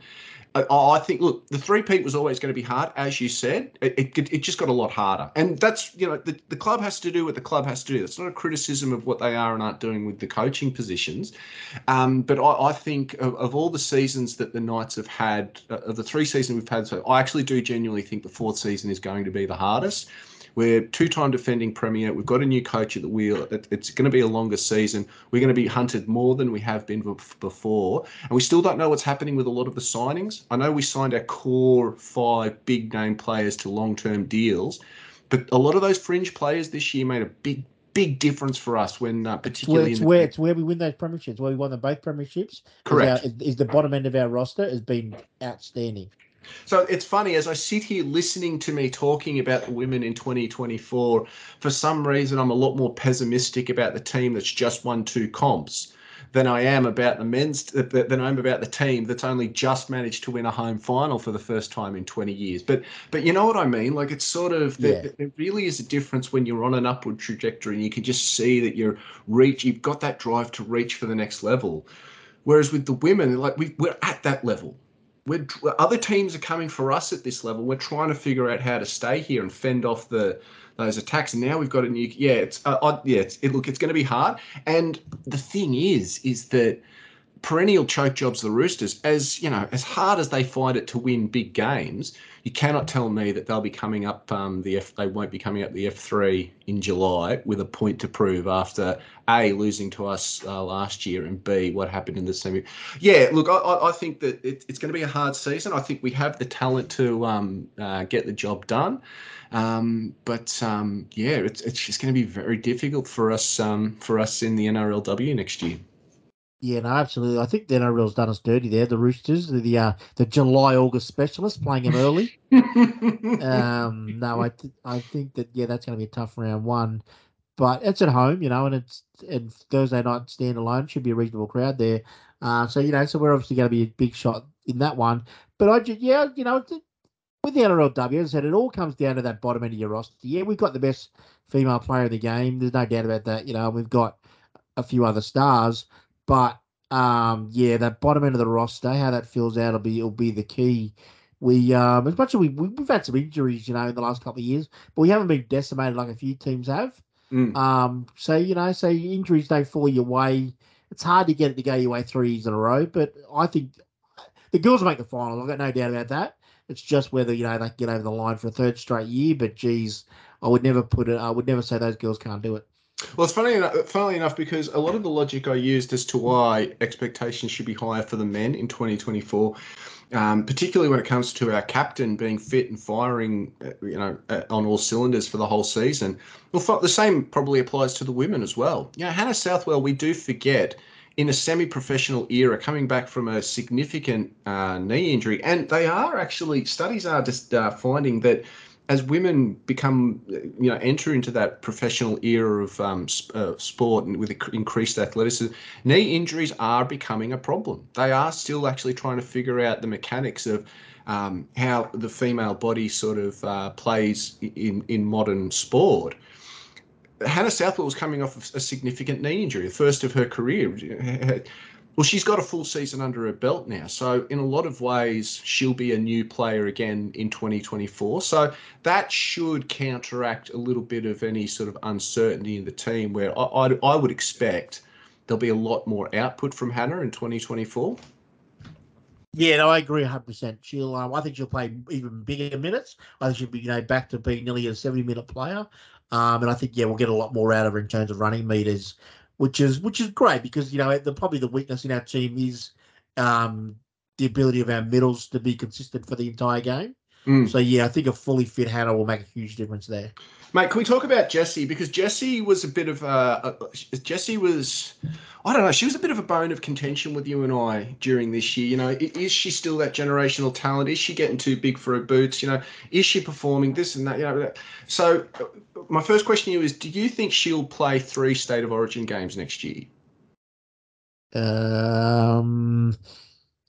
I, I think look, the three peat was always going to be hard, as you said. It, it, it just got a lot harder, and that's you know the, the club has to do what the club has to do. That's not a criticism of what they are and aren't doing with the coaching positions, um, but I, I think of, of, all the seasons that the Knights have had, uh, of the three seasons we've had, so I actually do genuinely think the fourth season is going to be the hardest. We're two-time defending premier. We've got a new coach at the wheel. It's going to be a longer season. We're going to be hunted more than we have been before, and we still don't know what's happening with a lot of the signings. I know we signed our core five big-name players to long-term deals, but a lot of those fringe players this year made a big big difference for us when uh, particularly it's where, it's where, it's where we win those premierships where we won them both premierships correct is, our, is the bottom end of our roster has been outstanding so it's funny as I sit here listening to me talking about the women in 2024. For some reason, I'm a lot more pessimistic about the team that's just won two comps than I am about the men's than I'm about the team that's only just managed to win a home final for the first time in 20 years. But but you know what I mean? Like it's sort of yeah. there, there really is a difference when you're on an upward trajectory and you can just see that you're reach. You've got that drive to reach for the next level. Whereas with the women, like we, we're at that level we're other teams are coming for us at this level. We're trying to figure out how to stay here and fend off the those attacks. And now we've got a new yeah. It's uh, yeah. It's, it, look, it's going to be hard. And the thing is, is that perennial choke jobs the Roosters, as you know, as hard as they find it to win big games, you cannot tell me that they'll be coming up um, the F. They won't be coming up the F three in July with a point to prove after a losing to us uh, last year and b what happened in the semi. Yeah, look, I, I think that it, it's going to be a hard season. I think we have the talent to um, uh, get the job done. Um, but um, yeah, it's, it's just going to be very difficult for us um, for us in the NRLW next year. Yeah, no, absolutely. I think the NRL's done us dirty there. The Roosters, the the, uh, the July August specialist, playing them early. um, no, I th- I think that yeah, that's going to be a tough round one, but it's at home, you know, and it's and Thursday night standalone should be a reasonable crowd there. Uh, so you know, so we're obviously going to be a big shot in that one. But I just yeah, you know, with the NRLW, as I said, it all comes down to that bottom end of your roster. Yeah, we've got the best female player in the game. There's no doubt about that. You know, we've got a few other stars. But um, yeah, that bottom end of the roster, how that fills out will be will be the key. We um, as much as we we've had some injuries, you know, in the last couple of years, but we haven't been decimated like a few teams have. Mm. Um, so you know, so injuries don't fall your way. It's hard to get it to go your way three years in a row, but I think the girls will make the final. I've got no doubt about that. It's just whether you know they get over the line for a third straight year. But geez, I would never put it. I would never say those girls can't do it. Well, it's funny enough, funnily enough because a lot of the logic I used as to why expectations should be higher for the men in 2024, um, particularly when it comes to our captain being fit and firing, uh, you know, uh, on all cylinders for the whole season. Well, the same probably applies to the women as well. You know, Hannah Southwell, we do forget in a semi-professional era, coming back from a significant uh, knee injury, and they are actually studies are just uh, finding that as women become, you know, enter into that professional era of um, uh, sport and with increased athleticism, knee injuries are becoming a problem. They are still actually trying to figure out the mechanics of um, how the female body sort of uh, plays in in modern sport. Hannah Southwell was coming off a significant knee injury, the first of her career. Well, she's got a full season under her belt now. So, in a lot of ways, she'll be a new player again in 2024. So, that should counteract a little bit of any sort of uncertainty in the team where I, I, I would expect there'll be a lot more output from Hannah in 2024. Yeah, no, I agree 100%. She'll, um, I think she'll play even bigger minutes. I think she'll be, you know, back to being nearly a 70 minute player. Um, and I think, yeah, we'll get a lot more out of her in terms of running meters which is which is great because you know the probably the weakness in our team is um, the ability of our middles to be consistent for the entire game. Mm. So yeah, I think a fully fit Hannah will make a huge difference there. Mate, can we talk about Jesse because Jesse was a bit of a, a Jesse was I don't know she was a bit of a bone of contention with you and I during this year. You know, is she still that generational talent? Is she getting too big for her boots? You know, is she performing this and that? You know, so my first question to you is: Do you think she'll play three state of origin games next year? Um.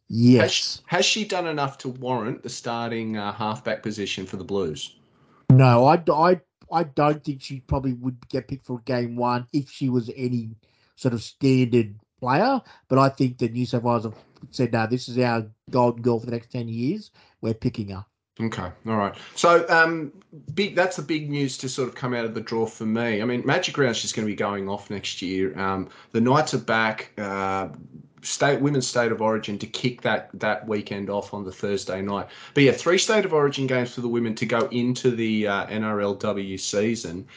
Yes. Has she, has she done enough to warrant the starting uh, halfback position for the Blues? No, I, I I don't think she probably would get picked for game one if she was any sort of standard player, but I think that New South Wales have said, "No, this is our golden girl for the next ten years. We're picking her." Okay, all right. So, um, big. That's the big news to sort of come out of the draw for me. I mean, Magic Round's just going to be going off next year. Um, the Knights are back. Uh, state women's state of origin to kick that that weekend off on the Thursday night. But yeah, three state of origin games for the women to go into the uh, NRLW season.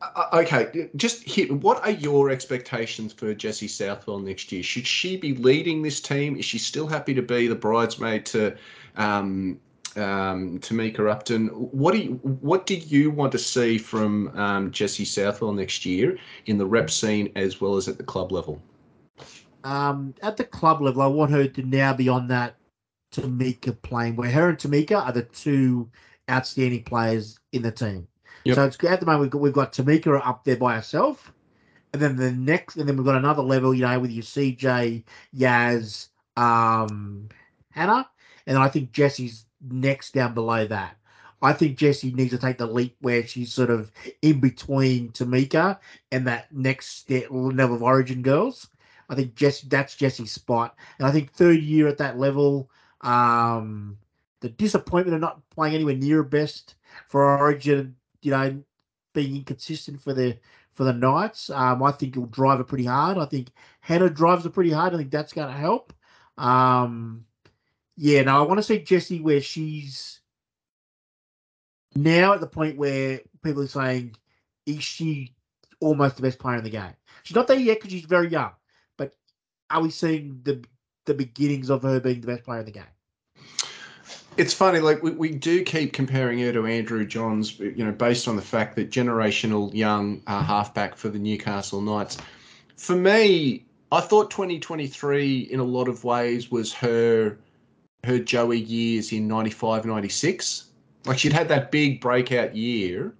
Uh, okay, just hit. What are your expectations for Jesse Southwell next year? Should she be leading this team? Is she still happy to be the bridesmaid to um, um, Tamika Upton. What do you what do you want to see from um, Jesse Southwell next year in the rep scene as well as at the club level? Um, at the club level, I want her to now be on that Tamika plane, where her and Tamika are the two outstanding players in the team. Yep. So it's at the moment we've got, we've got Tamika up there by herself, and then the next, and then we've got another level, you know, with your CJ, Yaz, um, Hannah, and I think Jesse's next down below that. I think Jesse needs to take the leap where she's sort of in between Tamika and that next level of Origin girls. I think Jesse that's Jesse's spot, and I think third year at that level, um, the disappointment of not playing anywhere near best for Origin, you know, being inconsistent for the for the Knights, um, I think it will drive her pretty hard. I think Hannah drives her pretty hard. I think that's going to help. Um, yeah, no, I want to see Jesse where she's now at the point where people are saying, is she almost the best player in the game? She's not there yet because she's very young, are we seeing the the beginnings of her being the best player in the game? It's funny, like we, we do keep comparing her to Andrew Johns, you know, based on the fact that generational young uh, halfback for the Newcastle Knights. For me, I thought 2023 in a lot of ways was her her Joey years in 95, 96. Like she'd had that big breakout year.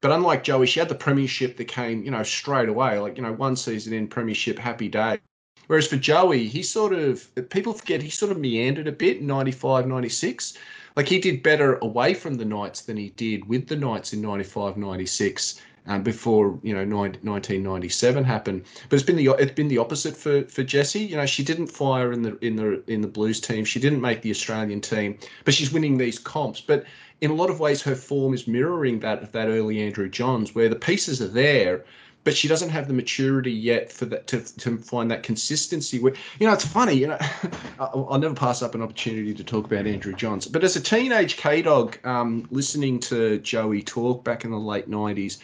But unlike Joey, she had the premiership that came, you know, straight away. Like, you know, one season in premiership, happy day. Whereas for Joey, he sort of, people forget, he sort of meandered a bit in 95, 96. Like he did better away from the Knights than he did with the Knights in 95, 96 um, before you know 1997 happened. But it's been the it's been the opposite for for Jesse. You know, she didn't fire in the in the in the Blues team. She didn't make the Australian team, but she's winning these comps. But in a lot of ways, her form is mirroring that of that early Andrew Johns, where the pieces are there. But she doesn't have the maturity yet for that to, to find that consistency. Where you know it's funny, you know, I'll, I'll, never pass up an opportunity to talk about Andrew Johns. But as a teenage K dog, um, listening to Joey talk back in the late '90s,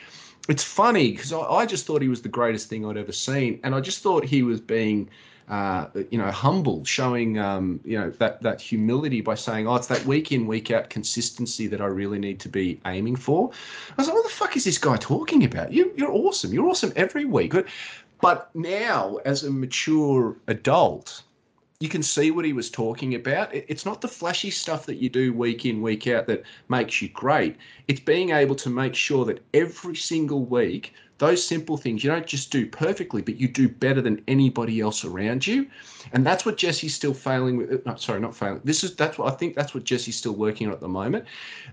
it's funny because I, I, just thought he was the greatest thing I'd ever seen, and I just thought he was being, uh, you know, humble, showing, um, you know, that that humility by saying, "Oh, it's that week in, week out consistency that I really need to be aiming for." I was like, "What the fuck is this guy talking about? You, you're awesome. You're awesome every week." But now, as a mature adult, you can see what he was talking about. It's not the flashy stuff that you do week in, week out that makes you great. It's being able to make sure that every single week those simple things you don't just do perfectly, but you do better than anybody else around you. And that's what Jesse's still failing with. No, sorry, not failing. This is that's what I think that's what Jesse's still working on at the moment.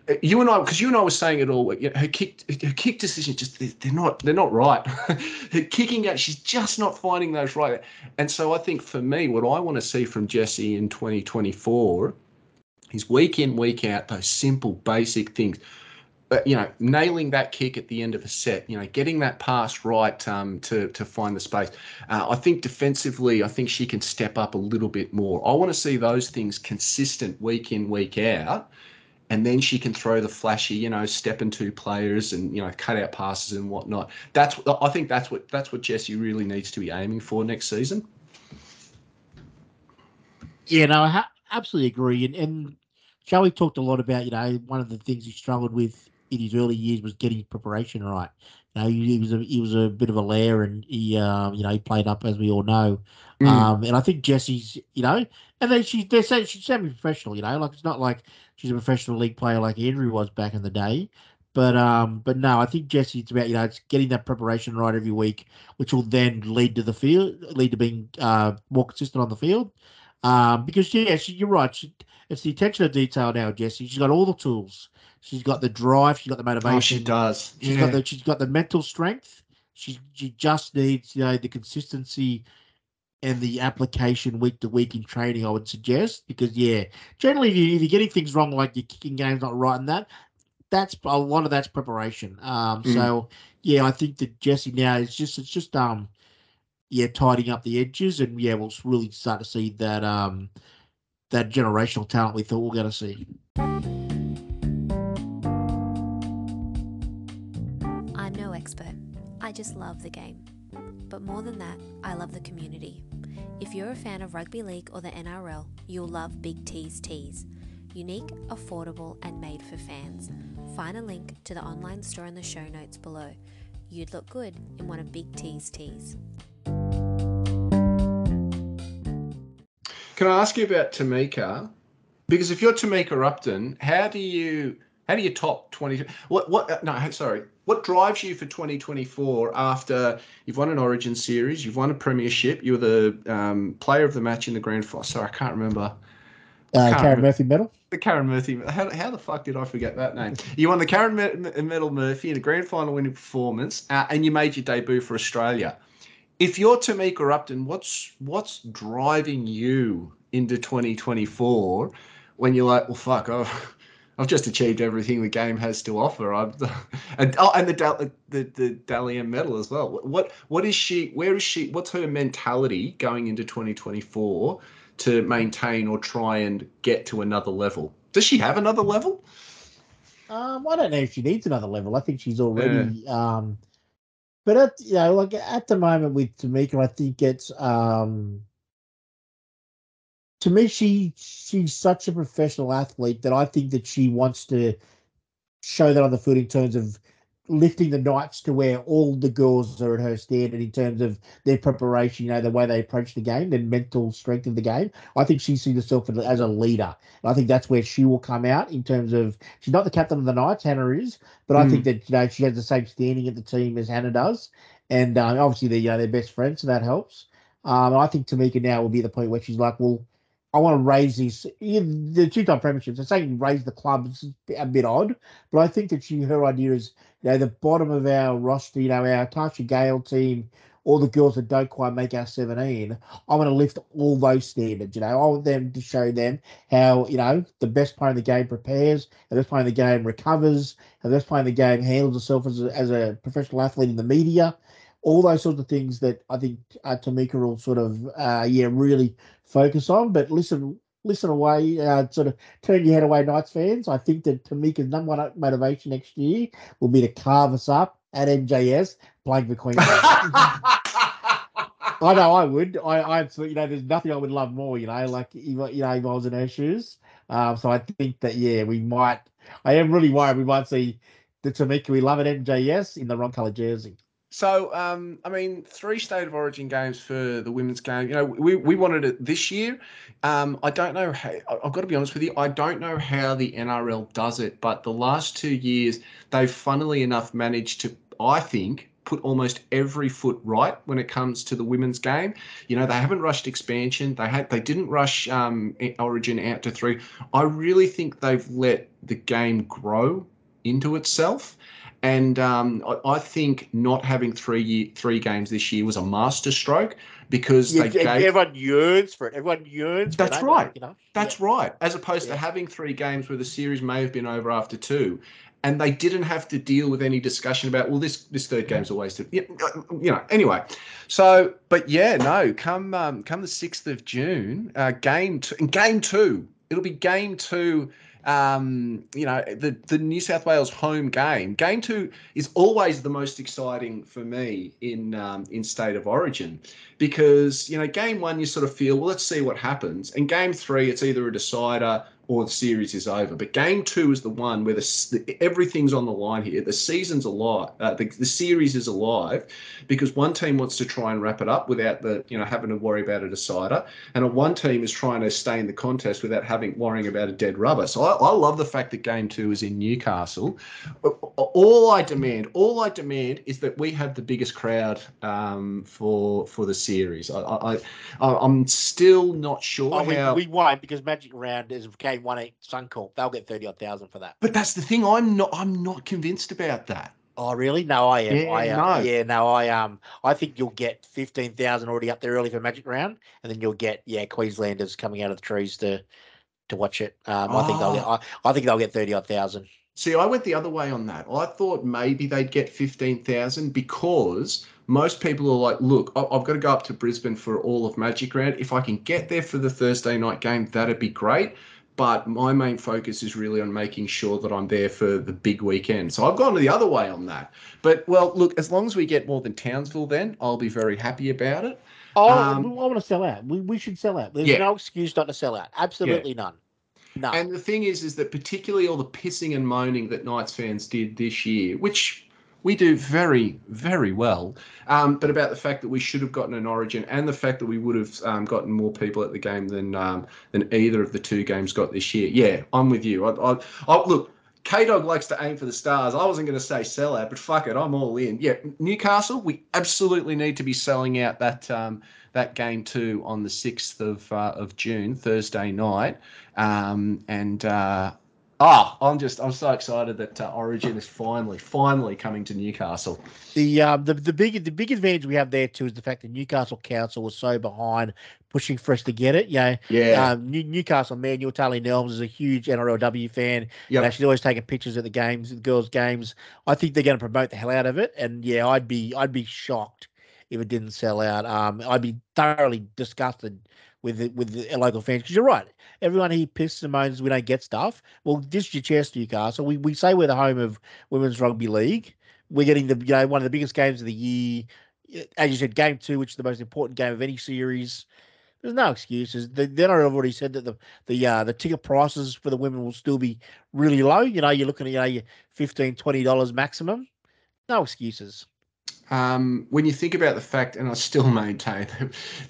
Uh, you and I, because you and I were saying it all. Her kick, her kick decisions just they're not they're not right. her kicking out, she's just not finding those right. And so I think for me, what I want to see from Jesse in 2024 is week in week out those simple basic things but you know, nailing that kick at the end of a set, you know, getting that pass right um, to to find the space. Uh, I think defensively, I think she can step up a little bit more. I want to see those things consistent week in week out, and then she can throw the flashy, you know, step into players and you know, cut out passes and whatnot. That's I think that's what that's what Jesse really needs to be aiming for next season. Yeah, no, I ha- absolutely agree. And and Joey talked a lot about, you know, one of the things he struggled with in his early years was getting preparation right. You know, he, he was a he was a bit of a lair, and he um, you know he played up as we all know. Mm. Um, and I think Jesse's you know, and then she they're saying she's semi-professional. You know, like it's not like she's a professional league player like Andrew was back in the day. But um, but no, I think Jesse, it's about you know, it's getting that preparation right every week, which will then lead to the field, lead to being uh more consistent on the field. Um, because yeah, she, you're right. She, it's the attention to detail now, Jesse. She's got all the tools. She's got the drive. She's got the motivation. Oh, she does. She's yeah. got the she's got the mental strength. She she just needs you know the consistency and the application week to week in training, I would suggest because yeah, generally if, you, if you're getting things wrong, like your kicking game's not right, and that that's a lot of that's preparation. Um, Mm. so yeah, I think that Jesse now is just it's just um, yeah, tidying up the edges, and yeah, we'll really start to see that um, that generational talent we thought we are going to see. Expert. I just love the game. But more than that, I love the community. If you're a fan of rugby league or the NRL, you'll love Big T's Tees. Unique, affordable, and made for fans. Find a link to the online store in the show notes below. You'd look good in one of Big T's tees. Can I ask you about Tamika? Because if you're Tamika Upton, how do you how do you top twenty? What what? uh, No, sorry. What drives you for 2024 after you've won an Origin series, you've won a Premiership, you were the um, player of the match in the grand final. Sorry, I can't remember Uh, Can't Karen. Murphy medal. the Karen Murphy. How, how the fuck did I forget that name? You won the Karen Mer- Medal Murphy in a grand final winning performance, uh, and you made your debut for Australia. If you're Tamika Upton, what's what's driving you into 2024 when you're like, well, fuck, oh, I've just achieved everything the game has to offer. I've and oh, and the Dal- the the Dally M medal as well. What what is she? Where is she? What's her mentality going into 2024 to maintain or try and get to another level? Does she have another level? Um, I don't know if she needs another level. I think she's already. Um, but at you know, like at the moment with Tamika, I think it's um. To me, she she's such a professional athlete that I think that she wants to show that on the foot in terms of lifting the Knights to where all the girls are at her standard in terms of their preparation, you know, the way they approach the game, their mental strength of the game. I think she sees herself as a leader. And I think that's where she will come out in terms of she's not the captain of the Knights, Hannah is, but I Mm. think that you know she has the same standing at the team as Hannah does, and um, obviously they're you know they're best friends, so that helps. Um, I think Tamika now will be the point where she's like, well, I want to raise yeah, the two-time premierships. I'm saying raise the club is a bit odd, but I think that she her idea is you know the bottom of our roster, you know our Tarsha Gale team, all the girls that don't quite make our 17. I want to lift all those standards. You know, I want them to show them how you know the best player in the game prepares, the best player in the game recovers, the best player in the game handles herself as a, as a professional athlete in the media. All those sorts of things that I think uh, Tamika will sort of, uh, yeah, really focus on. But listen, listen away, uh, sort of turn your head away, Knights fans. I think that Tamika's number one motivation next year will be to carve us up at MJS playing for Queensland. I know I would. I, I absolutely, you know, there's nothing I would love more, you know, like, if, you know, if I was in her shoes. Um, so I think that, yeah, we might, I am really worried we might see the Tamika we love at MJS in the wrong colour jersey. So, um, I mean, three state of origin games for the women's game. You know, we, we wanted it this year. Um, I don't know how, I've got to be honest with you, I don't know how the NRL does it, but the last two years, they've funnily enough managed to, I think, put almost every foot right when it comes to the women's game. You know, they haven't rushed expansion. They had, they didn't rush um, Origin out to three. I really think they've let the game grow into itself. And um, I, I think not having three year, three games this year was a masterstroke because they gave. everyone yearns for it. Everyone yearns for That's right. You know? That's right. As opposed Yeah. to having three games where the series may have been over after two, and they didn't have to deal with any discussion about well, this this third game's a waste of yeah, you know. Anyway, so but yeah, no, come um, come the sixth of June, uh, game two, game two, it'll be game two. Um, you know, the the New South Wales home game. Game two is always the most exciting for me in um, in state of origin because you know game one you sort of feel well let's see what happens and game three it's either a decider or the series is over but game two is the one where the, the everything's on the line here the season's alive uh, the, the series is alive because one team wants to try and wrap it up without the you know having to worry about a decider and a one team is trying to stay in the contest without having worrying about a dead rubber so I, I love the fact that game two is in newcastle all I demand, all I demand is that we have the biggest crowd um, for for the series. I, I, I I'm still not sure Oh, how. we won't because Magic Round is one eight Suncorp. They'll get thirty odd thousand for that. but that's the thing. I'm not. I'm not convinced about that. Oh, really? No, I am. Yeah, I, uh, no. Yeah, no, I um, I think you'll get fifteen thousand already up there early for Magic Round, and then you'll get yeah Queenslanders coming out of the trees to to watch it. Um, I think they'll get. Oh. I, I think they'll get thirty odd thousand. See, I went the other way on that. I thought maybe they'd get 15,000 because most people are like, look, I've got to go up to Brisbane for all of Magic Round. If I can get there for the Thursday night game, that'd be great. But my main focus is really on making sure that I'm there for the big weekend. So I've gone the other way on that. But, well, look, as long as we get more than Townsville, then I'll be very happy about it. Oh, Um, I want to sell out. We, we should sell out. There's Yeah. no excuse not to sell out. Absolutely none. None. And the thing is, is that particularly all the pissing and moaning that Knights fans did this year, which we do very, very well, um, but about the fact that we should have gotten an Origin and the fact that we would have um, gotten more people at the game than um, than either of the two games got this year. Yeah, I'm with you. I, I, I look. K Dog likes to aim for the stars. I wasn't going to say sell out, but fuck it, I'm all in. Yeah, Newcastle, we absolutely need to be selling out that um, that game too on the sixth of uh, of June, Thursday night. Um, and uh, ah, I'm just I'm so excited that uh, Origin is finally finally coming to Newcastle. The um the the big the big advantage we have there too is the fact that Newcastle Council was so behind pushing for us to get it. Yeah, Yeah, um, New, Newcastle Manuel Tally Nelmes is a huge NRLW fan. Yep. And she's always taking pictures at the games, the girls' games. I think they're going to promote the hell out of it. And yeah, I'd be I'd be shocked if it didn't sell out. Um, I'd be thoroughly disgusted with it with the local fans because you're right. Everyone here pisses and moans we don't get stuff. Well, this is your chance, Newcastle. We we say we're the home of women's rugby league. We're getting the you know one of the biggest games of the year. As you said, game two, which is the most important game of any series. There's no excuses. The, the NRL have already said that the the uh, the ticket prices for the women will still be really low. You know, you're looking at you know your 15 20 dollars maximum. No excuses. Um, when you think about the fact, and I still maintain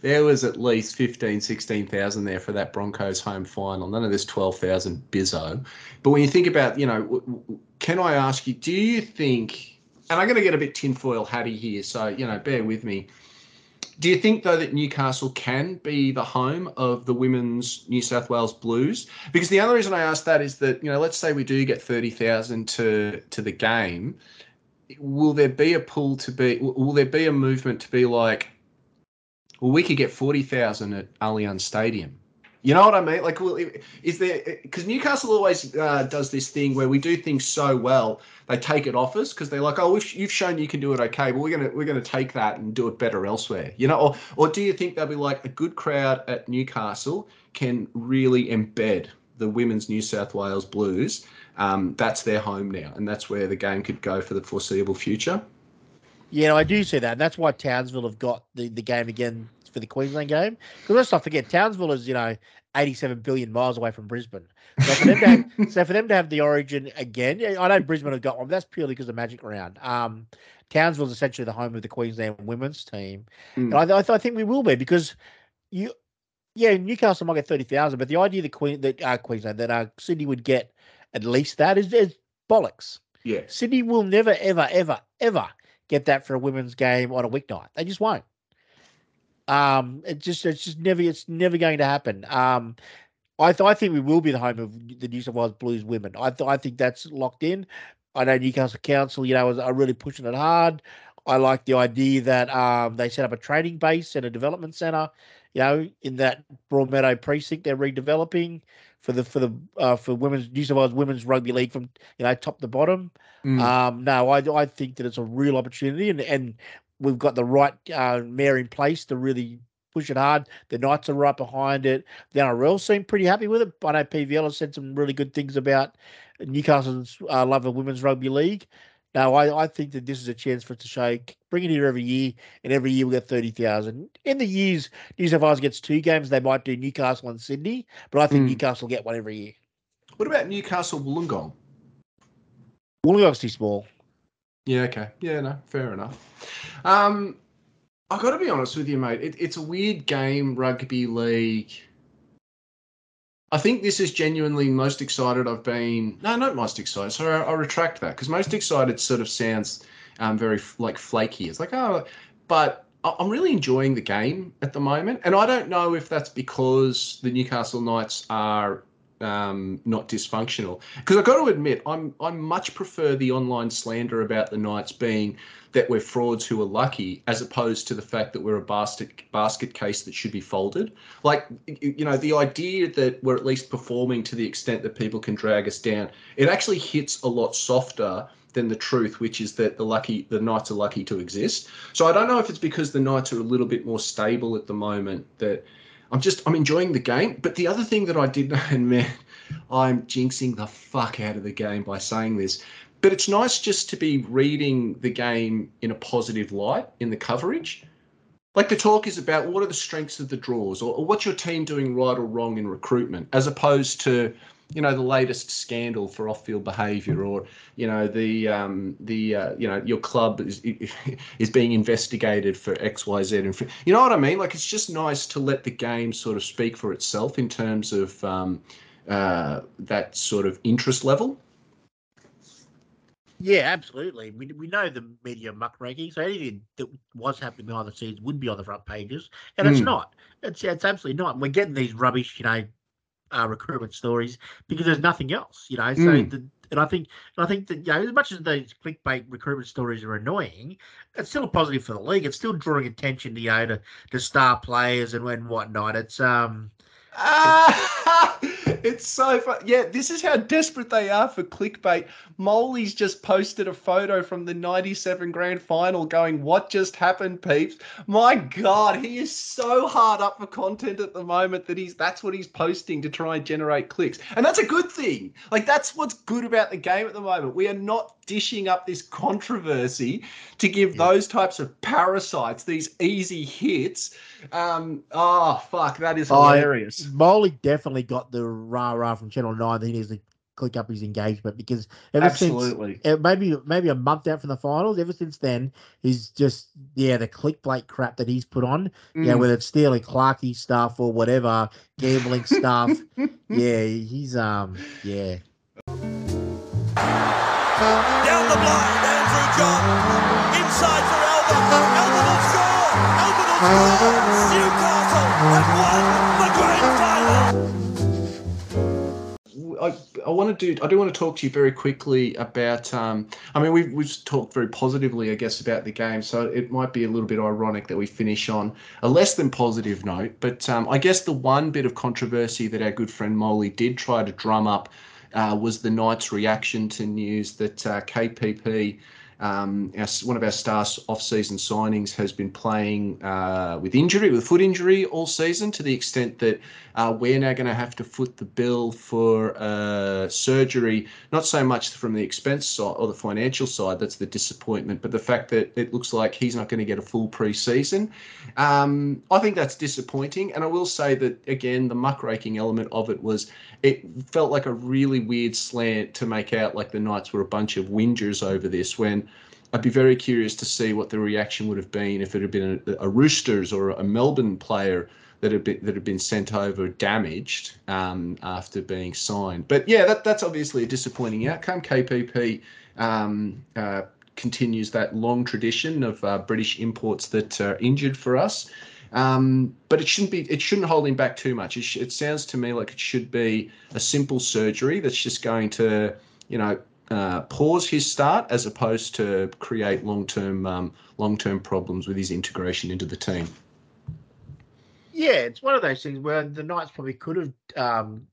there was at least 15, 16,000 there for that Broncos home final. None of this 12,000 bizzo. But when you think about, you know, can I ask you, do you think, and I'm going to get a bit tinfoil hatty here, so, you know, bear with me. Do you think, though, that Newcastle can be the home of the women's New South Wales Blues? Because the other reason I ask that is that, you know, let's say we do get 30,000 to to the game will there be a pull to be will there be a movement to be like well we could get 40,000 at Allianz Stadium? You know what I mean? Like well, is there because Newcastle always uh, does this thing where we do things so well they take it off us because they're like oh you've shown you can do it okay but we're gonna we're gonna take that and do it better elsewhere. You know or or do you think they'll be like a good crowd at Newcastle can really embed the women's New South Wales Blues um, that's their home now, and that's where the game could go for the foreseeable future. Yeah, I do see that. And that's why Townsville have got the, the game again for the Queensland game. Because let's not forget, Townsville is, you know, 87 billion miles away from Brisbane. So for them to have, so for them to have the origin again, yeah, I know Brisbane have got one, but that's purely because of Magic Round. Um, Townsville is essentially the home of the Queensland women's team. Mm. And I, I, th- I think we will be because you, yeah, Newcastle might get 30,000, but the idea that Queen, that uh, Queensland, that uh, Sydney would get at least that is, is bollocks. Yeah, Sydney will never, ever, ever, ever get that for a women's game on a weeknight. They just won't. Um, it just, it's just never, it's never going to happen. Um, I, th- I think we will be the home of the New South Wales Blues women. I, th- I think that's locked in. I know Newcastle Council, you know, are really pushing it hard. I like the idea that um, they set up a training base and a development centre, you know, in that Broadmeadow precinct they're redeveloping for the for the uh, for women's New South Wales women's rugby league from you know top to bottom. Mm. Um, no, I I think that it's a real opportunity, and and we've got the right uh, mayor in place to really push it hard. The Knights are right behind it. The NRL seem pretty happy with it. I know PVL has said some really good things about Newcastle's uh, love of women's rugby league. No, I, I think that this is a chance for us to show, bring it here every year, and every year we get 30,000. In the years New South Wales gets two games, they might do Newcastle and Sydney, but I think Mm. Newcastle get one every year. What about Newcastle Wollongong? Wollongong's too small. Yeah, okay. Yeah, no, fair enough. Um, I got to be honest with you, mate. It, it's a weird game, rugby league. I think this is genuinely most excited I've been. No, not most excited. Sorry, I, I retract that because most excited sort of sounds um, very like flaky. It's like oh, but I'm really enjoying the game at the moment, and I don't know if that's because the Newcastle Knights are um, not dysfunctional. Because I've got to admit, I'm I much prefer the online slander about the Knights being that we're frauds who are lucky, as opposed to the fact that we're a basket basket case that should be folded. Like you know, the idea that we're at least performing to the extent that people can drag us down, it actually hits a lot softer than the truth, which is that the lucky the Knights are lucky to exist. So I don't know if it's because the Knights are a little bit more stable at the moment that I'm just I'm enjoying the game. But the other thing that I did, and man, I'm jinxing the fuck out of the game by saying this. But it's nice just to be reading the game in a positive light in the coverage. Like the talk is about what are the strengths of the draws, or, or what's your team doing right or wrong in recruitment, as opposed to you know the latest scandal for off-field behaviour or you know the um, the uh, you know your club is is being investigated for X Y Z and you know what I mean like it's just nice to let the game sort of speak for itself in terms of um, uh, that sort of interest level. Yeah, absolutely. We, we know the media muckraking, so anything that was happening behind the scenes would be on the front pages, and mm. it's hmm. not. It's it's absolutely not. we're getting these rubbish, you know, uh, recruitment stories because there's nothing else, you know. So, mm. the, and I think, and I think that you know, as much as those clickbait recruitment stories are annoying, it's still a positive for the league. It's still drawing attention, to, you know, to, to star players and and whatnot. It's um, Ah, it's so fun. Yeah, this is how desperate they are for clickbait. Molly's just posted a photo from the 97 grand final going, What just happened, peeps? My God, he is so hard up for content at the moment that he's that's what he's posting to try and generate clicks. And that's a good thing. Like, that's what's good about the game at the moment. We are not dishing up this controversy to give yeah. those types of parasites these easy hits. Um, oh fuck, that is hilarious. Uh, Molly definitely got the rah rah from Channel Nine. He needs to click up his engagement because ever Absolutely. since maybe maybe a month out from the finals, ever since then, he's just yeah the clickbait crap that he's put on. Mm. Yeah, whether it's stealing Clarky stuff or whatever, gambling stuff. Yeah, he's um yeah. Blind, Andrew John. Inside for Albert. Albert will score. Albert will score. Newcastle have won the grand final. I, I want to do I do want to talk to you very quickly about um, I mean we've, we've talked very positively I guess about the game so it might be a little bit ironic that we finish on a less than positive note but um, I guess the one bit of controversy that our good friend Molly did try to drum up uh, was the Knights' reaction to news that uh, KPP um, our, one of our star off-season signings has been playing uh, with injury, with foot injury all season, to the extent that uh, we're now going to have to foot the bill for uh, surgery. Not so much from the expense side or the financial side, that's the disappointment, but the fact that it looks like he's not going to get a full pre-season. Um, I think that's disappointing, and I will say that again, the muckraking element of it was it felt like a really weird slant to make out like the Knights were a bunch of whingers over this when I'd be very curious to see what the reaction would have been if it had been a, a Roosters or a Melbourne player that had been that had been sent over damaged um, after being signed. But yeah, that that's obviously a disappointing outcome. KPP um, uh, continues that long tradition of uh, British imports that are injured for us. Um, but it shouldn't be. It shouldn't hold him back too much. It, sh- it sounds to me like it should be a simple surgery that's just going to, you know, uh, pause his start as opposed to create long-term um, long-term problems with his integration into the team. Yeah, it's one of those things where the Knights probably could have um,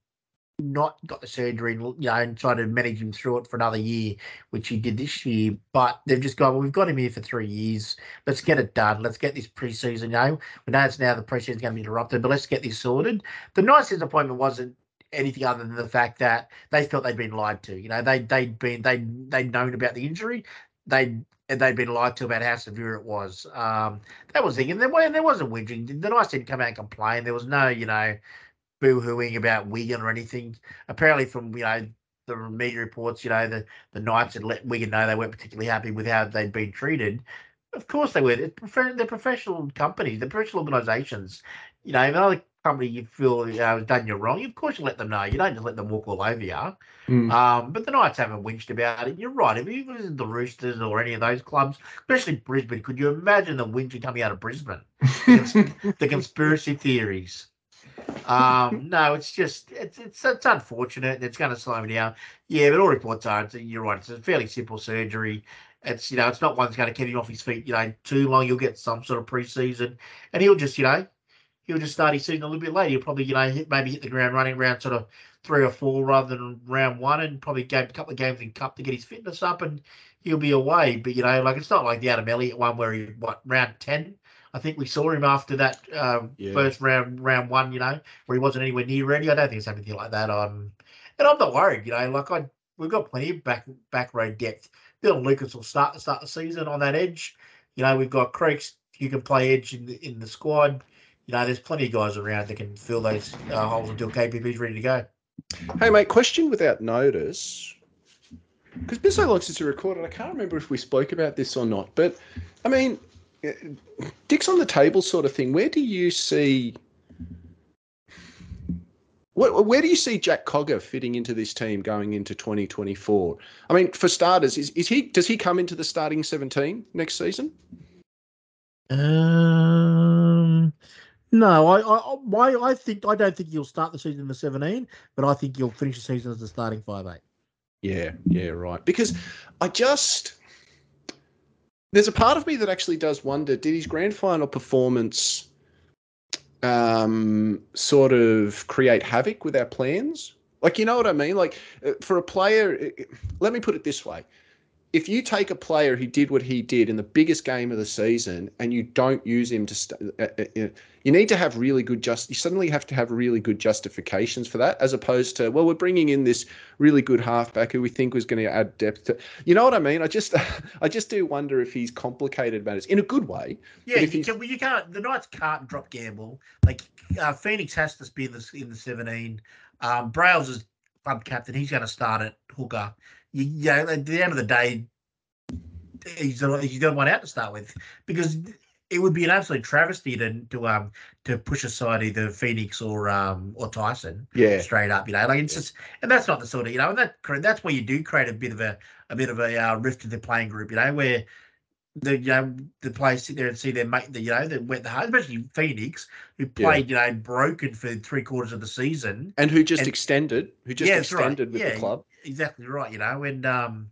not got the surgery and you know and tried to manage him through it for another year, which he did this year. But they've just gone, well, we've got him here for three years. Let's get it done. Let's get this preseason. You know, we know it's now the preseason's going to be interrupted, but let's get this sorted. The Knights' disappointment wasn't anything other than the fact that they felt they'd been lied to. You know, they they'd been they they'd known about the injury. They and they'd been lied to about how severe it was. Um, that was the. And there, there wasn't whinging. The Knights didn't come out and complain. There was no, you know, boo-hooing about Wigan or anything. Apparently, from you know the media reports, you know the the Knights had let Wigan know they weren't particularly happy with how they'd been treated. Of course they were. They're, professional companies. They're professional organisations. You know, another company you feel has done you wrong, of course you let them know. You don't just let them walk all over you. Mm. Um, but the Knights haven't whinged about it. You're right. If you was the Roosters or any of those clubs, especially Brisbane, could you imagine the whinging coming out of Brisbane? the conspiracy theories. Um, no, it's just it's it's it's unfortunate. It's going to slow me down. Yeah, but all reports are. It's, you're right. It's a fairly simple surgery. It's you know, it's not one that's going to keep him off his feet. You know, too long. You'll get some sort of preseason, and he'll just you know, he'll just start his season a little bit later. He'll probably you know hit, maybe hit the ground running around sort of three or four rather than round one, and probably game a couple of games in cup to get his fitness up, and he'll be away. But you know, like it's not like the Adam Elliott one where he what round ten. I think we saw him after that um, Yeah. first round, round one. You know, where he wasn't anywhere near ready. I don't think it's anything like that. Um, and I'm not worried. You know, like I, we've got plenty of back back row depth. Dylan Lucas will start start the season on that edge. You know, we've got Creeks You can play edge in the in the squad. You know, there's plenty of guys around that can fill those uh, holes until KPP's ready to go. Hey, mate, question without notice. Because Bizzo likes us to record, and I can't remember if we spoke about this or not. But, I mean, uh, Dick's on the table sort of thing. Where do you see. Where, where do you see Jack Cogger fitting into this team going into 2024? I mean, for starters, is, is he does he come into the starting 17 next season? Um, no, I, I, I- think I don't think he'll start the season in the 17, but I think he'll finish the season as the starting five eight. Yeah, yeah, right. Because I just there's a part of me that actually does wonder: did his grand final performance um, sort of create havoc with our plans? Like, you know what I mean? Like, uh, for a player, let me put it this way: if you take a player who did what he did in the biggest game of the season and you don't use him to, st- uh, uh, you need to have really good just. You suddenly have to have really good justifications for that, as opposed to, well, we're bringing in this really good halfback who we think was going to add depth to. You know what I mean? I just, I just do wonder if he's complicated matters in a good way. Yeah, you, can, well, you can't. The Knights can't drop Gamble. Like uh, Phoenix has to be in the in the 17. Um, Brails is club captain. He's going to start at hooker. You, you know, at the end of the day, he's the, he's the one out to start with because it would be an absolute travesty to to um to push aside either Phoenix or um or Tyson Yeah, straight up. You know, like it's just and that's not the sort of you know and that that's where you do create a bit of a a bit of a uh, rift in the playing group. You know, where the you know the players sit there and see their mate, the, you know, that went the hard, especially Phoenix, who played you know broken for three quarters of the season. and who just And- extended, who just Yeah, that's right. extended with Yeah, the club. Exactly right, you know, and um,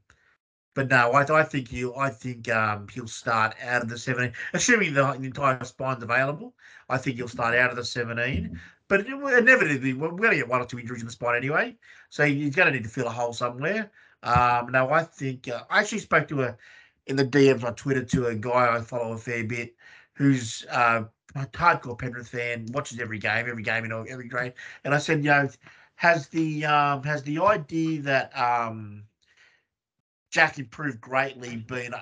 but no, I, I think he'll I think um he'll start out of the seventeen, assuming the, the entire spine's available. I think he'll start out of the seventeen, but it, inevitably we're going to get one or two injuries in the spine anyway, so he's going to need to fill a hole somewhere. Um, no, I think uh, I actually spoke to a in the DMs on Twitter to a guy I follow a fair bit, who's uh, a hardcore Penrith fan, watches every game, every game in every grade, and I said, you know, has the um, has the idea that um, Jack improved greatly being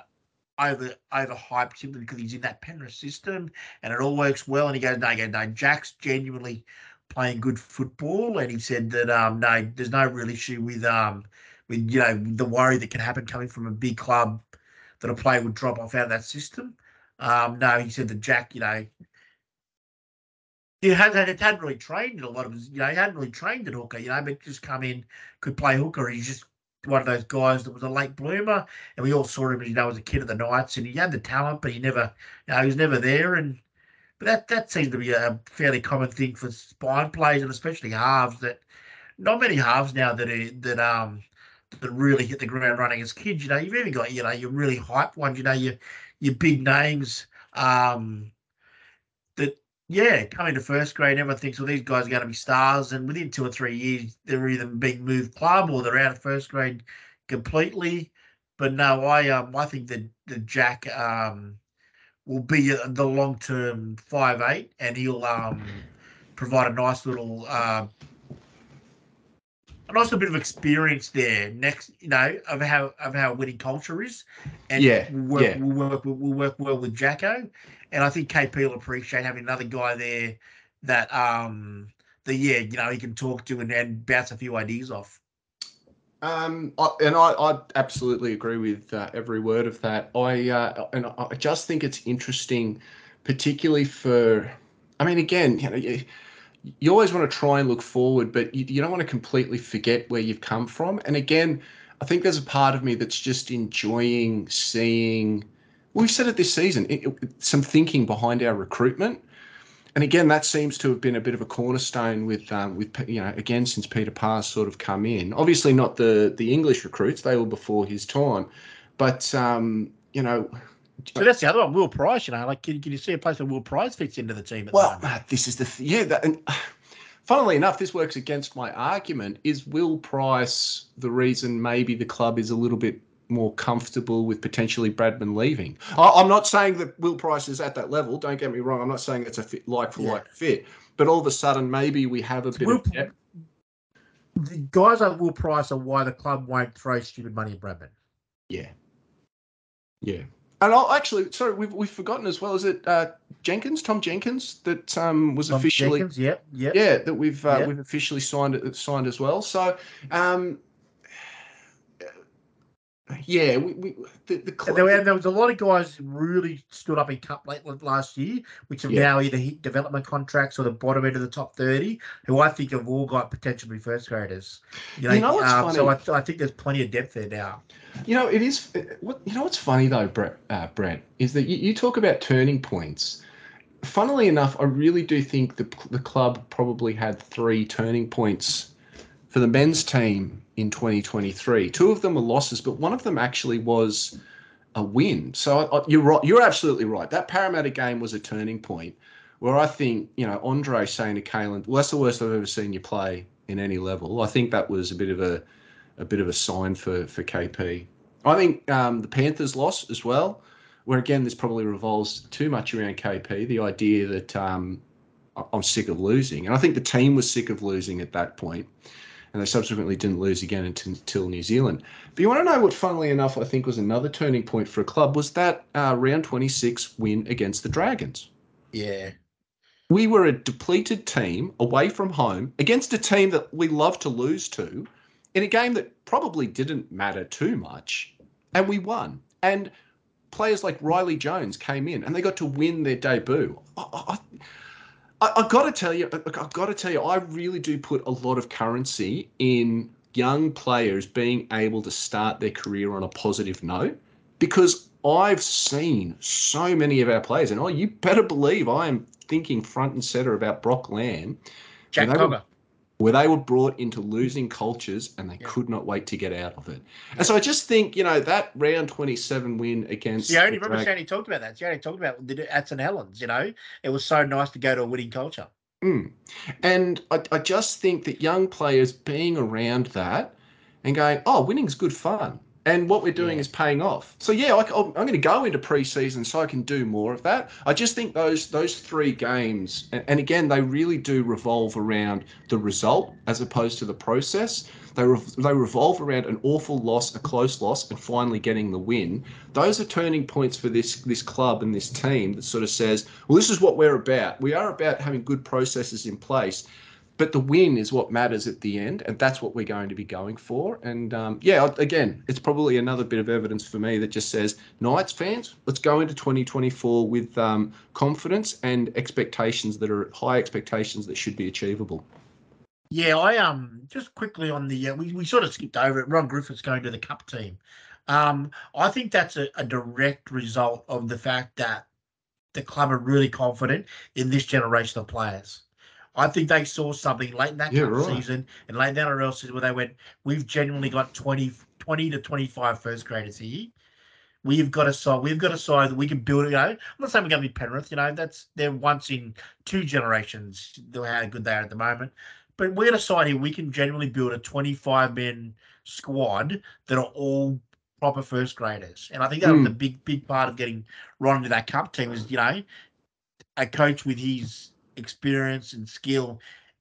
over overhyped simply because he's in that Penrith system and it all works well? And he goes, no, goes, no, Jack's genuinely playing good football, and he said that um, no, there's no real issue with um, with you know the worry that can happen coming from a big club that a player would drop off out of that system. Um, no, he said that Jack, you know, he had, had, hadn't really trained in a lot of you know, he hadn't really trained at hooker, you know, but just come in, could play hooker. He's just one of those guys that was a late bloomer, and we all saw him, you know, as a kid at the Knights, and he had the talent, but he never, you know, he was never there. And but that that seems to be a fairly common thing for spine players, and especially halves. That not many halves now that are, that um that really hit the ground running as kids. You know, you've even got you know your really hype ones. You know, your your big names. Um, yeah, coming to first grade, everyone thinks, well, these guys are going to be stars, and within two or three years, they're either being moved club or they're out of first grade completely. But no, I um I think that the Jack um will be uh, the long term five eight, and he'll um provide a nice little uh, a nice little bit of experience there next, you know, of how of how winning culture is, and Yeah, will work, yeah. will work we'll work well with Jacko, and I think KP will appreciate having another guy there that um yeah, you know, he can talk to and, and bounce a few ideas off. Um, I, and I, I absolutely agree with uh, every word of that. I uh, and I I just think it's interesting, particularly for. I mean, again, you know, you, you always want to try and look forward, but you, you don't want to completely forget where you've come from. And again, I think there's a part of me that's just enjoying seeing. We've said it this season. It, it- some thinking behind our recruitment. and again, that seems to have been a bit of a cornerstone with um, with you know again since Peter Parr's sort of come in. Obviously, not the the English recruits; they were before his time, but um, you know. So that's the other one, Will Price. You know, like can, can you see a place where Will Price fits into the team? well, this is the th- yeah. That, and funnily enough, this works against my argument. Is Will Price the reason maybe the club is a little bit more comfortable with potentially Bradman leaving. I, am not saying that Will Price is at that level. Don't get me wrong. I'm not saying it's a fit, like for like fit. But all of a sudden, maybe we have a bit Will, of depth. The guys like Will Price are why the club won't throw stupid money at Bradman. Yeah. Yeah. And I'll actually, sorry, we've, we've forgotten as well. Is it uh, Jenkins, Tom Jenkins, that um, was Tom officially, Jenkins, yep, yep. yeah, that we've uh, yep. we've officially signed signed as well. So, um, yeah, we, we the, the club, there, were, there, was a lot of guys really stood up in cup late last year, which have yeah. now either hit development contracts or the bottom end of the top thirty, who I think have all got potentially first graders. You know, you know um, so I, I, think there's plenty of depth there now. You know, it is. What you know, what's funny though, Brett, uh, Brett, is that you, you talk about turning points. Funnily enough, I really do think the the club probably had three turning points for the men's team in 2023. Two of them were losses, but one of them actually was a win. So you're right. You're absolutely right. That Parramatta game was a turning point where I think, you know, Andre saying to Kalyn, well, that's the worst I've ever seen you play in any level. I think that was a bit of a, a bit of a sign for, for KP. I think um, the Panthers loss as well, where again, this probably revolves too much around KP, the idea that um, I'm sick of losing. And I think the team was sick of losing at that point and they subsequently didn't lose again until New Zealand. But you want to know what, funnily enough, I think was another turning point for a club was that uh, round 26 win against the Dragons. Yeah. We were a depleted team away from home against a team that we love to lose to in a game that probably didn't matter too much, and we won. And players like Riley Jones came in and they got to win their debut. I, I, I, have got to tell you, I've got to tell you, I really do put a lot of currency in young players being able to start their career on a positive note because I've seen so many of our players, and oh, you better believe I am thinking front and center about Brock Lamb. Jack Cogger where they were brought into losing cultures and they yeah. could not wait to get out of it. And so I just think, you know, that round 27 win against. Yeah, only remember Shani talked about that. Shani talked about at St. Helens, you know, it was so nice to go to a winning culture. Mm. And I, I just think that young players being around that and going, oh, winning's good fun and what we're doing yeah. is paying off. So yeah, I, am going to go into preseason so I can do more of that. I just think those those three games, and, and again, they really do revolve around the result as opposed to the process. They re- they revolve around an awful loss, a close loss, and finally getting the win. Those are turning points for this this club and this team that sort of says, well, this is what we're about. We are about having good processes in place but the win is what matters at the end, and that's what we're going to be going for. And um, yeah, again, it's probably another bit of evidence for me that just says, Knights fans, let's go into 2024 with um, confidence and expectations that are high expectations that should be achievable. Yeah, I um just quickly on the uh, we, we sort of skipped over it. Ron Griffiths going to the cup team. Um, I think that's a, a direct result of the fact that the club are really confident in this generation of players. I think they saw something late in that yeah, right. season and late in that NRL season where they went, we've genuinely got 20, 20 to 25 first graders here. We've got a side. We've got a side that we can build. You know, I'm not saying we're going to be Penrith. You know, that's they're once in two generations. How good they are at the moment, but we're a side here. We can genuinely build a 25 men squad that are all proper first graders. And I think that mm. was hmm. the big, big part of getting Ron into that cup team is, you know, a coach with his experience and skill,